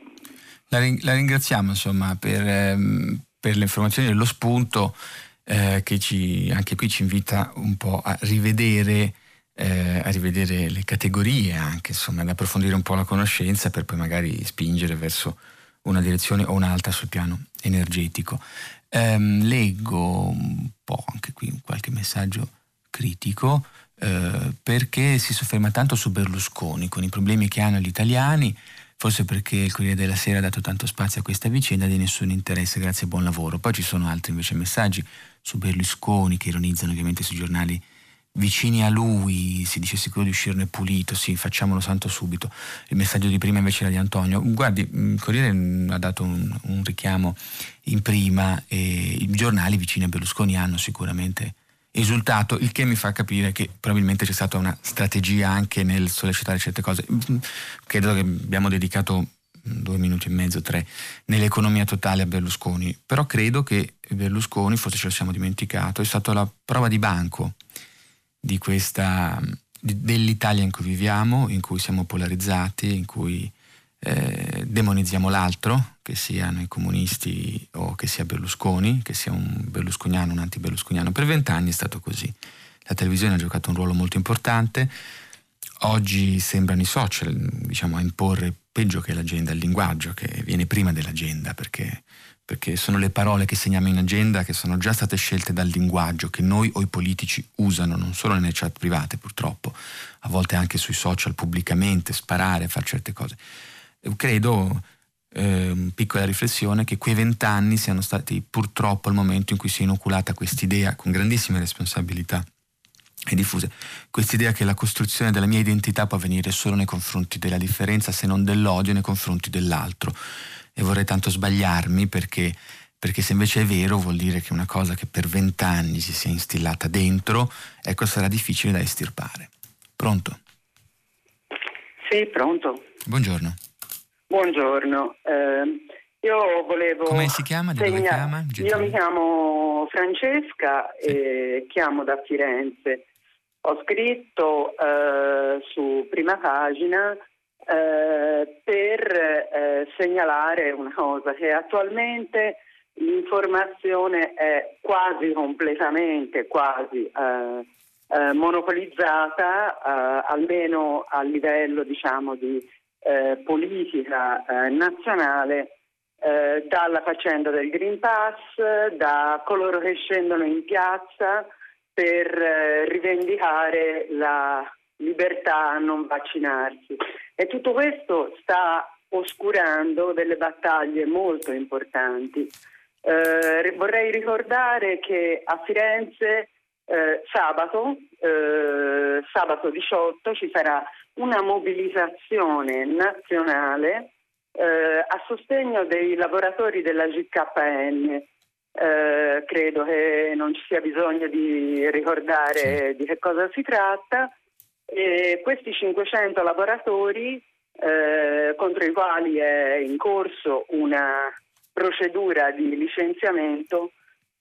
La, ringraziamo insomma, per, ehm, per, le informazioni dello spunto eh, che ci, anche qui ci invita un po' a rivedere, eh, a rivedere le categorie, anche insomma, ad approfondire un po' la conoscenza per poi magari spingere verso una direzione o un'altra sul piano energetico. Um, leggo po' anche qui qualche messaggio critico eh, perché si sofferma tanto su Berlusconi con i problemi che hanno gli italiani, forse perché il Corriere della Sera ha dato tanto spazio a questa vicenda di nessun interesse, grazie a buon lavoro. Poi ci sono altri invece messaggi su Berlusconi che ironizzano ovviamente sui giornali vicini a lui, si dice sicuro di uscirne pulito, sì, facciamolo santo subito. Il messaggio di prima invece era di Antonio. Guardi, il Corriere ha dato un, un richiamo in prima e i giornali vicini a Berlusconi hanno sicuramente esultato, il che mi fa capire che probabilmente c'è stata una strategia anche nel sollecitare certe cose. Credo che abbiamo dedicato due minuti e mezzo, tre, nell'economia totale a Berlusconi, però credo che Berlusconi, forse ce lo siamo dimenticato, è stato la prova di banco di questa, dell'Italia in cui viviamo, in cui siamo polarizzati, in cui eh, demonizziamo l'altro, che siano i comunisti o che sia Berlusconi, che sia un berlusconiano un anti-berlusconiano. Per vent'anni è stato così. La televisione ha giocato un ruolo molto importante. Oggi sembrano i social diciamo, a imporre peggio che l'agenda, il linguaggio che viene prima dell'agenda, perché perché sono le parole che segniamo in agenda che sono già state scelte dal linguaggio che noi o i politici usano, non solo nelle chat private purtroppo, a volte anche sui social pubblicamente, sparare, fare certe cose. Credo, eh, piccola riflessione, che quei vent'anni siano stati purtroppo il momento in cui si è inoculata quest'idea con grandissime responsabilità e diffuse, quest'idea che la costruzione della mia identità può avvenire solo nei confronti della differenza, se non dell'odio nei confronti dell'altro e vorrei tanto sbagliarmi perché, perché se invece è vero vuol dire che una cosa che per vent'anni si sia instillata dentro, ecco sarà difficile da estirpare. Pronto? Sì, pronto. Buongiorno. Buongiorno. Eh, io volevo... Come si chiama? Di segna... chiama? Io mi chiamo Francesca sì. e chiamo da Firenze. Ho scritto eh, su prima pagina eh, per eh, segnalare una cosa, che attualmente l'informazione è quasi completamente, quasi eh, eh monopolizzata, eh, almeno a livello diciamo, di politica nazionale, dalla faccenda del Green Pass, da coloro che scendono in piazza per rivendicare la libertà a non vaccinarsi. E tutto questo sta oscurando delle battaglie molto importanti. Eh, vorrei ricordare che a Firenze eh, sabato, eh, sabato 18 ci sarà una mobilitazione nazionale eh, a sostegno dei lavoratori della GKN. Eh, credo che non ci sia bisogno di ricordare di che cosa si tratta. E questi 500 lavoratori eh, contro i quali è in corso una procedura di licenziamento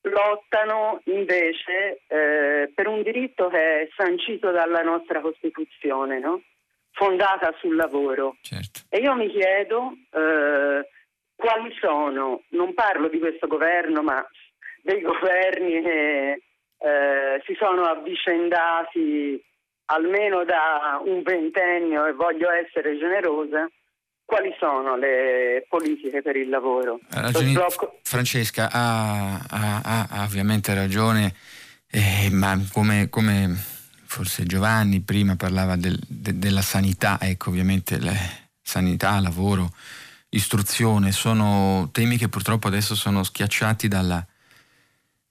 lottano invece eh, per un diritto che è sancito dalla nostra Costituzione, no? fondata sul lavoro. Certo. E io mi chiedo eh, quali sono, non parlo di questo governo, ma dei governi che eh, si sono avvicendati almeno da un ventennio e voglio essere generosa, quali sono le politiche per il lavoro? Ragioni, sblocco... Francesca ha, ha, ha, ovviamente ragione, eh, ma come, come, forse Giovanni prima parlava del, de, della sanità, ecco ovviamente sanità, lavoro, istruzione, sono temi che purtroppo adesso sono schiacciati dalla,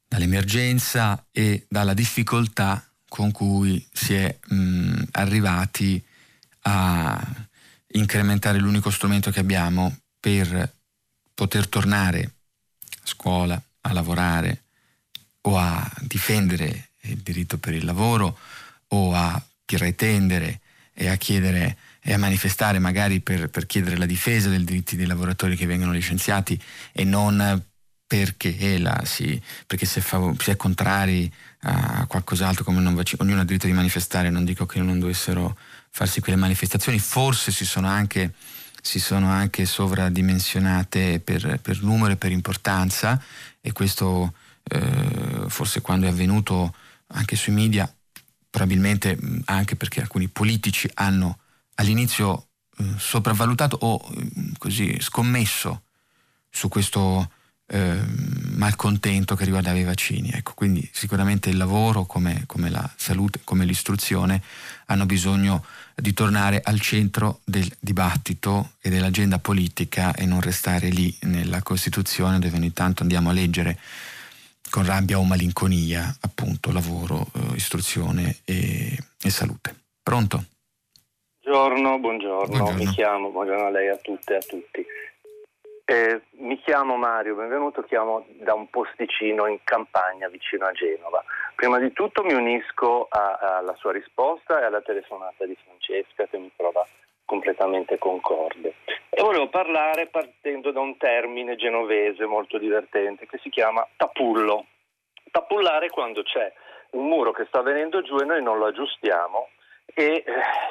dall'emergenza e dalla difficoltà con cui si è mh, arrivati a incrementare l'unico strumento che abbiamo per poter tornare a scuola, a lavorare o a difendere il diritto per il lavoro o a pretendere e a chiedere e a manifestare magari per, per chiedere la difesa dei diritti dei lavoratori che vengono licenziati e non perché, la, si, perché si, è si, è contrari a qualcos'altro come non vac- ognuno ha diritto di manifestare, non dico che non dovessero farsi quelle manifestazioni, forse si sono anche, si sono anche sovradimensionate per, per, numero e per importanza e questo eh, forse quando è avvenuto anche sui media, probabilmente anche perché alcuni politici hanno all'inizio eh, sopravvalutato o così scommesso su questo eh, malcontento che riguardava i vaccini. Ecco, quindi sicuramente il lavoro come, come, la salute, come l'istruzione hanno bisogno di tornare al centro del dibattito e dell'agenda politica e non restare lì nella Costituzione dove ogni tanto andiamo a leggere con rabbia o malinconia appunto lavoro, eh, istruzione e, e salute. Pronto? Buongiorno, buongiorno, buongiorno, mi chiamo, buongiorno a lei, a tutte e a tutti. Eh, mi chiamo Mario, benvenuto, chiamo da un posticino in campagna vicino a Genova. Prima di tutto mi unisco alla sua risposta e alla telefonata di Francesca che mi trova completamente concorde. E volevo parlare partendo da un termine genovese molto divertente che si chiama tapullo. Tapullare quando c'è un muro che sta venendo giù e noi non lo aggiustiamo e eh,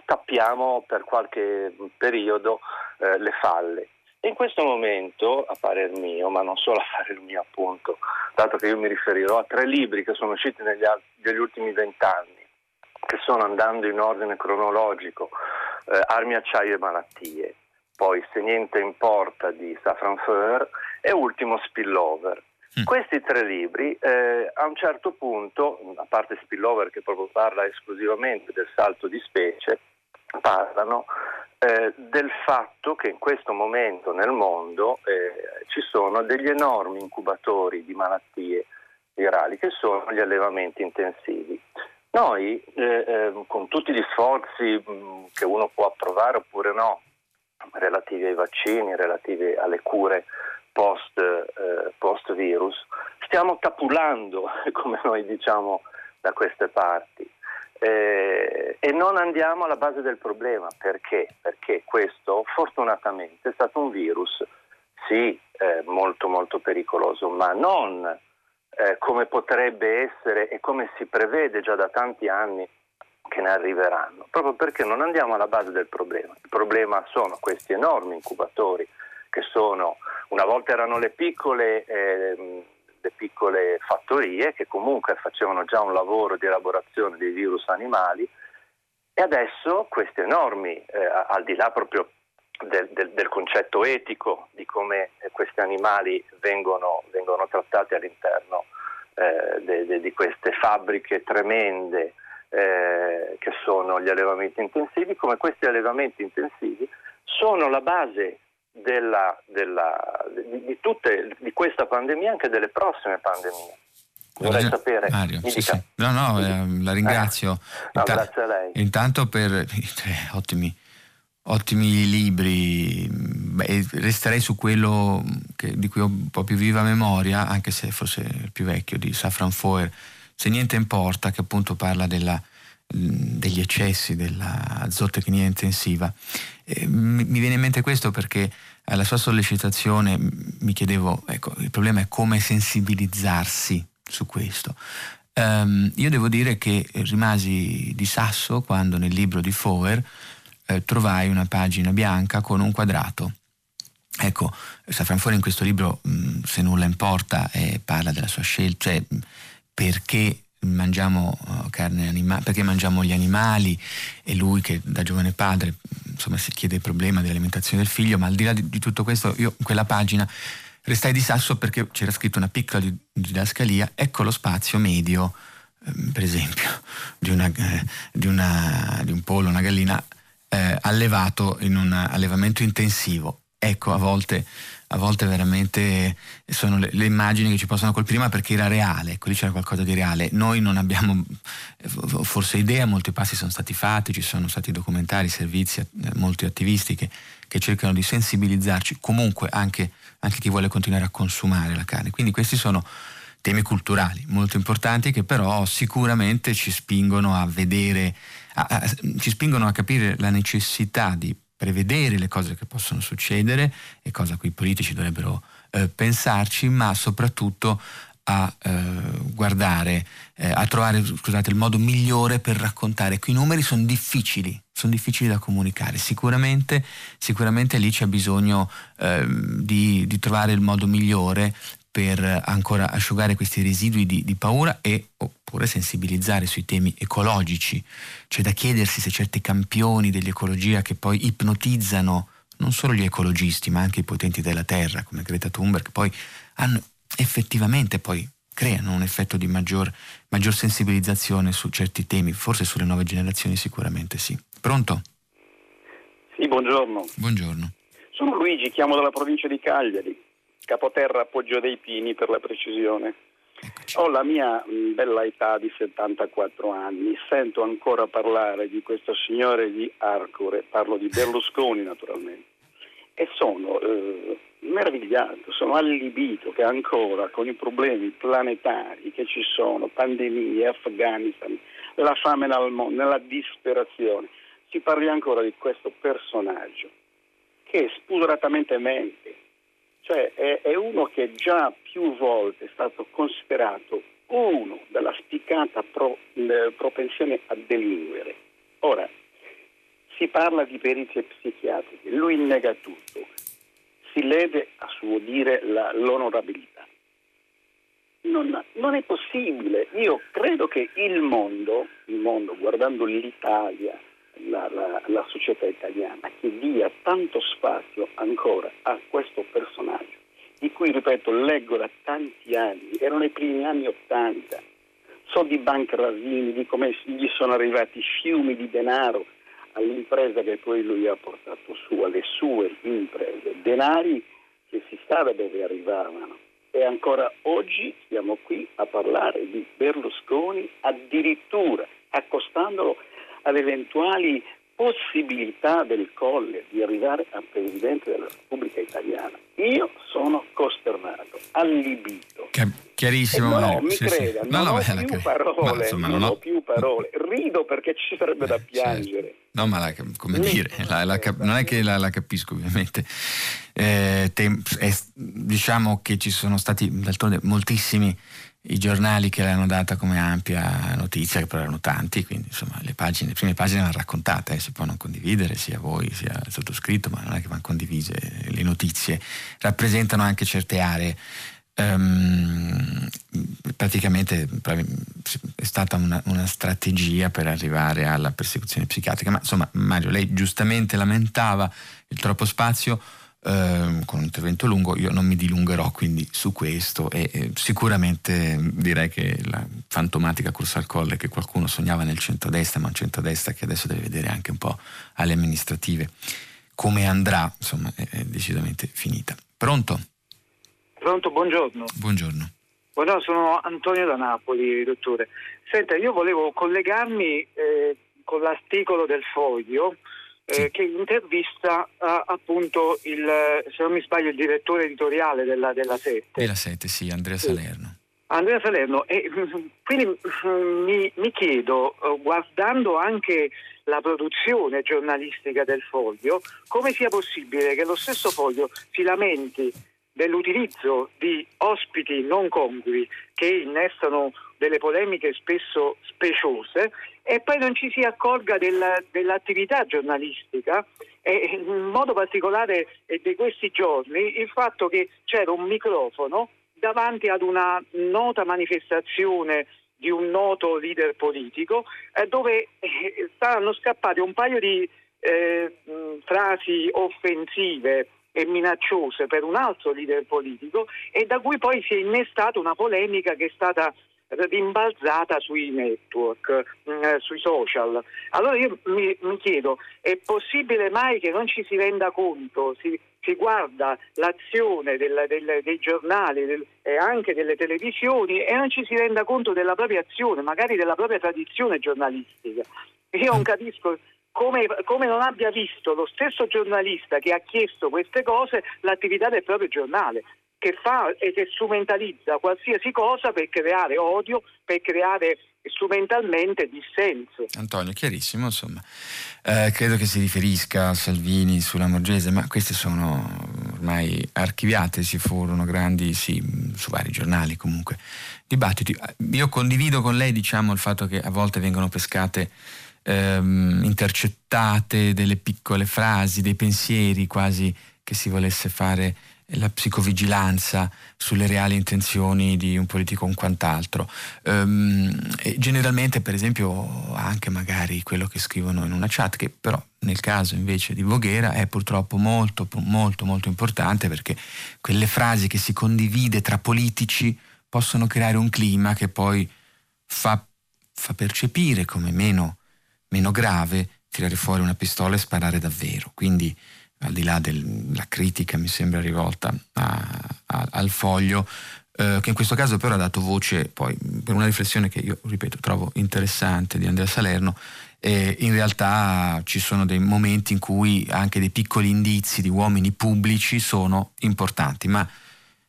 tappiamo per qualche periodo eh, le falle. In questo momento, a parer mio, ma non solo a parer mio appunto, dato che io mi riferirò a tre libri che sono usciti negli, negli ultimi vent'anni, che sono andando in ordine cronologico, eh, Armi, acciaio e malattie, poi Se niente importa di Safran Foer e ultimo Spillover. Mm. Questi tre libri eh, a un certo punto, a parte Spillover che proprio parla esclusivamente del salto di specie, parlano eh, del fatto che in questo momento nel mondo eh, ci sono degli enormi incubatori di malattie virali che sono gli allevamenti intensivi. Noi, eh, ehm, con tutti gli sforzi mh, mm, che uno può approvare oppure no, relativi ai vaccini, relativi alle cure post, eh, virus, stiamo tapulando, come noi diciamo da queste parti eh, e non andiamo alla base del problema. Perché? Perché questo fortunatamente è stato un virus, sì, eh, molto molto pericoloso, ma non eh, come potrebbe essere e come si prevede già da tanti anni che ne arriveranno, proprio perché non andiamo alla base del problema. Il problema sono questi enormi incubatori che sono, una volta erano le piccole eh, le piccole fattorie che comunque facevano già un lavoro di elaborazione dei virus animali e adesso questi enormi, eh, al di là proprio del, del, del, concetto etico di come questi animali vengono, vengono trattati all'interno eh, de, de, di queste fabbriche tremende eh, che sono gli allevamenti intensivi, come questi allevamenti intensivi sono la base della, della, di, di, tutte, di questa pandemia e anche delle prossime pandemie. Vorrei sapere. Mario, sì, sì. No, no, eh, la ringrazio. Eh, no, Inta- grazie a lei. Intanto per eh, ottimi, ottimi libri. Beh, resterei su quello che, di cui ho un po' più viva memoria, anche se forse il più vecchio, di Safran Foer, Se niente importa, che appunto parla della, degli eccessi della zootecnia intensiva. Eh, mi, viene in mente questo perché alla sua sollecitazione mi chiedevo, ecco, il problema è come sensibilizzarsi su questo. Um, io devo dire che rimasi di sasso quando nel libro di Foer eh, trovai una pagina bianca con un quadrato. Ecco, Safran Foer in questo libro, mh, se nulla importa, eh, parla della sua scelta, cioè perché mangiamo uh, carne animale, perché mangiamo gli animali e lui che da giovane padre insomma si chiede il problema dell'alimentazione del figlio, ma al di là di, di tutto questo io in quella pagina restai di sasso perché c'era scritto una piccola didascalia, ecco lo spazio medio, ehm, per esempio, di, una, eh, di, una, di un pollo, una gallina eh, allevato in un allevamento intensivo. Ecco, a volte, a volte veramente sono le, le, immagini che ci possono colpire, ma perché era reale, ecco lì c'era qualcosa di reale. Noi non abbiamo eh, forse idea, molti passi sono stati fatti, ci sono stati documentari, servizi, eh, molti attivisti che, che cercano di sensibilizzarci, comunque anche anche chi vuole continuare a consumare la carne. Quindi questi sono temi culturali molto importanti che però sicuramente ci spingono a vedere, a, a, ci spingono a capire la necessità di prevedere le cose che possono succedere e cosa a cui i politici dovrebbero eh, pensarci, ma soprattutto a eh, guardare, eh, a trovare scusate, il modo migliore per raccontare. Qui i numeri sono difficili, sono difficili da comunicare. Sicuramente, sicuramente lì c'è bisogno eh, di, di, trovare il modo migliore per ancora asciugare questi residui di, di, paura e oppure sensibilizzare sui temi ecologici. C'è da chiedersi se certi campioni dell'ecologia che poi ipnotizzano non solo gli ecologisti ma anche i potenti della terra come Greta Thunberg poi hanno effettivamente poi creano un effetto di maggior, maggior sensibilizzazione su certi temi, forse sulle nuove generazioni sicuramente sì. Pronto? Sì, buongiorno. Buongiorno. Sono Luigi, chiamo dalla provincia di Cagliari, capoterra Appoggio dei Pini per la precisione. Eccoci. Ho la mia bella età di 74 anni, sento ancora parlare di questo signore di Arcore, parlo di Berlusconi naturalmente, e sono eh, meravigliato, sono allibito che ancora con i problemi planetari che ci sono, pandemie, Afghanistan, la fame nel mondo, nella disperazione, si parli ancora di questo personaggio che spudoratamente mente, cioè è, è uno che già più volte è stato considerato uno della spiccata pro, propensione a delinquere. Ora, si parla di perizie psichiatriche, lui nega tutto si lede a suo dire la, l'onorabilità. Non, non, è possibile. Io credo che il mondo, il mondo guardando l'Italia, la, la, la società italiana, che dia tanto spazio ancora a questo personaggio, di cui, ripeto, leggo da tanti anni, erano i primi anni Ottanta, so di Banca Rasini, di come gli sono arrivati fiumi di denaro all'impresa che poi lui ha portato su, alle sue imprese, denari che si sa da dove arrivavano. E ancora oggi siamo qui a parlare di Berlusconi addirittura accostandolo ad eventuali possibilità del Colle di arrivare a Presidente della Repubblica Italiana. Io sono costernato, allibito. chiarissimo. no, no, mi sì, creda, sì. non, no, ho no, più parole, insomma, non, non ho più parole. Rido perché ci sarebbe da piangere. Certo. No, ma la, come dire, la, la, non è che la, capisco ovviamente. Eh, te, è, diciamo che ci sono stati d'altronde moltissimi i giornali che l'hanno data come ampia notizia, che però erano tanti, quindi insomma le, pagine, le prime pagine l'hanno raccontata, eh, si può non condividere sia voi sia il sottoscritto, ma non è che vanno condivise le notizie, rappresentano anche certe aree. Um, praticamente è stata una, una, strategia per arrivare alla persecuzione psichiatrica, ma insomma Mario, lei giustamente lamentava il troppo spazio Ehm, con un intervento lungo, io non mi dilungherò quindi su questo e eh, sicuramente direi che la fantomatica corsa al colle che qualcuno sognava nel centrodestra, ma un centrodestra che adesso deve vedere anche un po' alle amministrative come andrà, insomma è, è decisamente finita. Pronto? Pronto, buongiorno. Buongiorno. Buongiorno, sono Antonio da Napoli, dottore. Senta, io volevo collegarmi eh, con l'articolo del Foglio eh, che intervista uh, appunto il, se non mi sbaglio, il direttore editoriale della, della Sette. Della Sette, sì, Andrea Salerno. Andrea Salerno, e quindi mi, mi chiedo, eh, guardando anche la produzione giornalistica del foglio, come sia possibile che lo stesso foglio si lamenti dell'utilizzo di ospiti non congrui che innestano delle polemiche spesso speciose e poi non ci si accorga della, dell'attività giornalistica. E in modo particolare di questi giorni il fatto che c'era un microfono davanti ad una nota manifestazione di un noto leader politico eh, dove eh, saranno scappati un paio di eh, frasi offensive e minacciose per un altro leader politico e da cui poi si è innestata una polemica che è stata rimbalzata sui network, eh, sui social. Allora io mi, mi, chiedo, è possibile mai che non ci si renda conto, si, si guarda l'azione del, del, dei giornali del, e anche delle televisioni e non ci si renda conto della propria azione, magari della propria tradizione giornalistica? Io non capisco come, come, non abbia visto lo stesso giornalista che ha chiesto queste cose l'attività del proprio giornale che fa e che strumentalizza qualsiasi cosa per creare odio, per creare strumentalmente dissenso. Antonio, chiarissimo, insomma. Eh, credo che si riferisca a Salvini sulla Morgese, ma queste sono ormai archiviate, ci furono grandi, sì, su vari giornali comunque, dibattiti. Io condivido con lei diciamo, il fatto che a volte vengono pescate ehm, intercettate delle piccole frasi, dei pensieri quasi che si volesse fare la psicovigilanza sulle reali intenzioni di un politico o un quant'altro. Um, generalmente, per esempio, anche magari quello che scrivono in una chat, che però nel caso invece di Voghera è purtroppo molto, molto, molto importante perché quelle frasi che si condivide tra politici possono creare un clima che poi fa, fa percepire come meno meno grave tirare fuori una pistola e sparare davvero. Quindi al di là della critica mi sembra rivolta a, a, al foglio, eh, che in questo caso però ha dato voce poi per una riflessione che io, ripeto, trovo interessante di Andrea Salerno, eh, in realtà ci sono dei momenti in cui anche dei piccoli indizi di uomini pubblici sono importanti, ma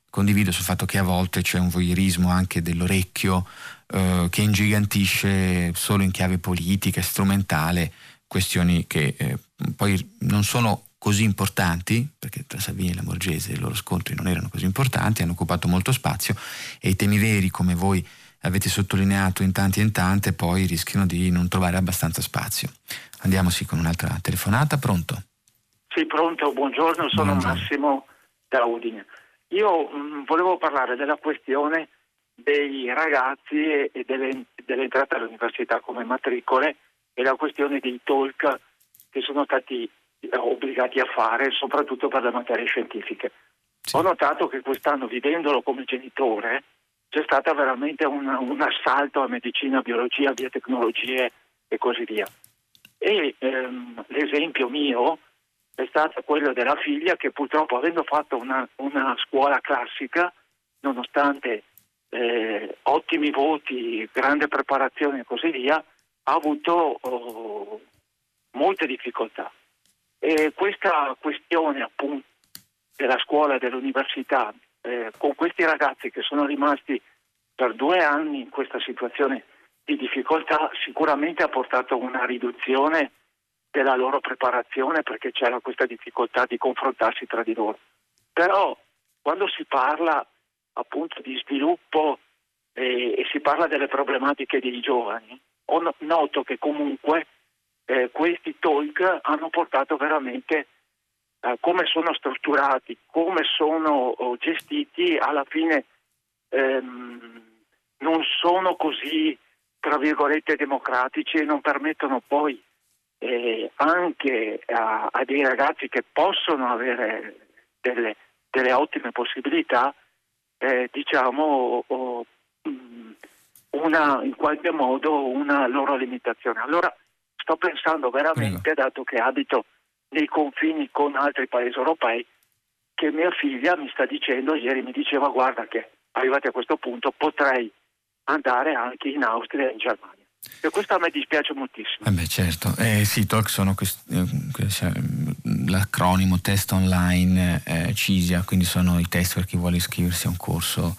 condivido sul fatto che a volte c'è un voyeurismo anche dell'orecchio eh, che ingigantisce solo in chiave politica strumentale questioni che eh, poi non sono così importanti, perché tra Salvini e la Morgese i loro scontri non erano così importanti, hanno occupato molto spazio e i temi veri, come voi avete sottolineato in tanti e in tante, poi rischiano di non trovare abbastanza spazio. Andiamo sì con un'altra telefonata, pronto? Sì, pronto, buongiorno, sono buongiorno. Massimo da Udine. Io mh, mm, volevo parlare della questione dei ragazzi e delle, dell'entrata all'università come matricole e la questione dei talk che sono stati obbligati a fare, soprattutto per le materie scientifiche. Sì. Ho notato che quest'anno, vivendolo come genitore, c'è stato veramente un, un, assalto a medicina, biologia, biotecnologie e così via. E ehm, l'esempio mio è stato quello della figlia che purtroppo avendo fatto una, una scuola classica, nonostante eh, ottimi voti, grande preparazione e così via, ha avuto oh, molte difficoltà. E questa questione appunto della scuola dell'università, eh, con questi ragazzi che sono rimasti per due anni in questa situazione di difficoltà, sicuramente ha portato una riduzione della loro preparazione perché c'era questa difficoltà di confrontarsi tra di loro. Però quando si parla appunto di sviluppo eh, e si parla delle problematiche dei giovani, ho noto che comunque eh, questi talk hanno portato veramente eh, come sono strutturati, come sono oh, gestiti, alla fine ehm, non sono così, tra virgolette, democratici e non permettono poi eh, anche a, a, dei ragazzi che possono avere delle, delle ottime possibilità eh, diciamo, oh, una, in qualche modo una loro limitazione. Allora sto pensando veramente, Prego. dato che abito nei confini con altri paesi europei, che mia figlia mi sta dicendo, ieri mi diceva guarda che arrivati a questo punto potrei andare anche in Austria e in Germania. E questo a me dispiace moltissimo. Eh beh, certo. Eh, sì, TOC sono questi, eh, l'acronimo test online eh, CISIA, quindi sono i test per chi vuole iscriversi a un corso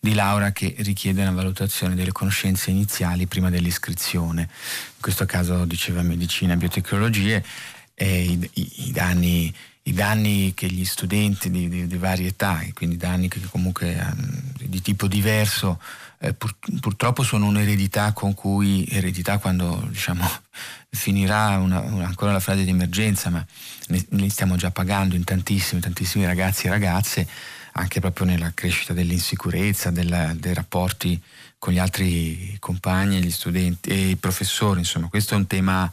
di laurea che richiede una valutazione delle conoscenze iniziali prima dell'iscrizione. In questo caso diceva medicina e biotecnologie e i, i, danni, i, danni, che gli studenti di, di, di varie età, quindi danni che comunque um, di tipo diverso, eh, pur, purtroppo sono un'eredità con cui, eredità quando diciamo, finirà una, una, ancora la frase di emergenza, ma ne, ne stiamo già pagando in tantissimi, tantissimi ragazzi e ragazze, anche proprio nella crescita dell'insicurezza, della, dei rapporti con gli altri compagni, gli studenti e i professori, insomma questo è un tema,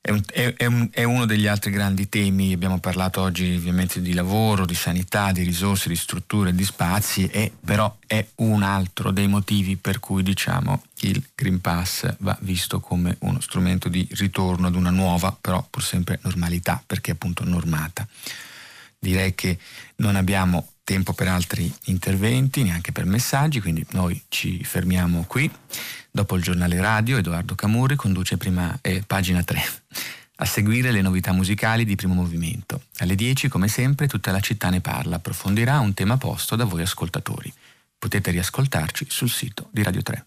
è, un, è, un, è, uno degli altri grandi temi, abbiamo parlato oggi ovviamente di lavoro, di sanità, di risorse, di strutture, di spazi, e però è un altro dei motivi per cui diciamo il Green Pass va visto come uno strumento di ritorno ad una nuova, però pur sempre normalità, perché appunto normata. Direi che non abbiamo tempo per altri interventi, neanche per messaggi, quindi noi ci fermiamo qui. Dopo il giornale radio, Edoardo Camurri conduce prima eh, pagina 3. A seguire le novità musicali di primo movimento. Alle 10, come sempre, tutta la città ne parla, approfondirà un tema posto da voi ascoltatori. Potete riascoltarci sul sito di Radio 3.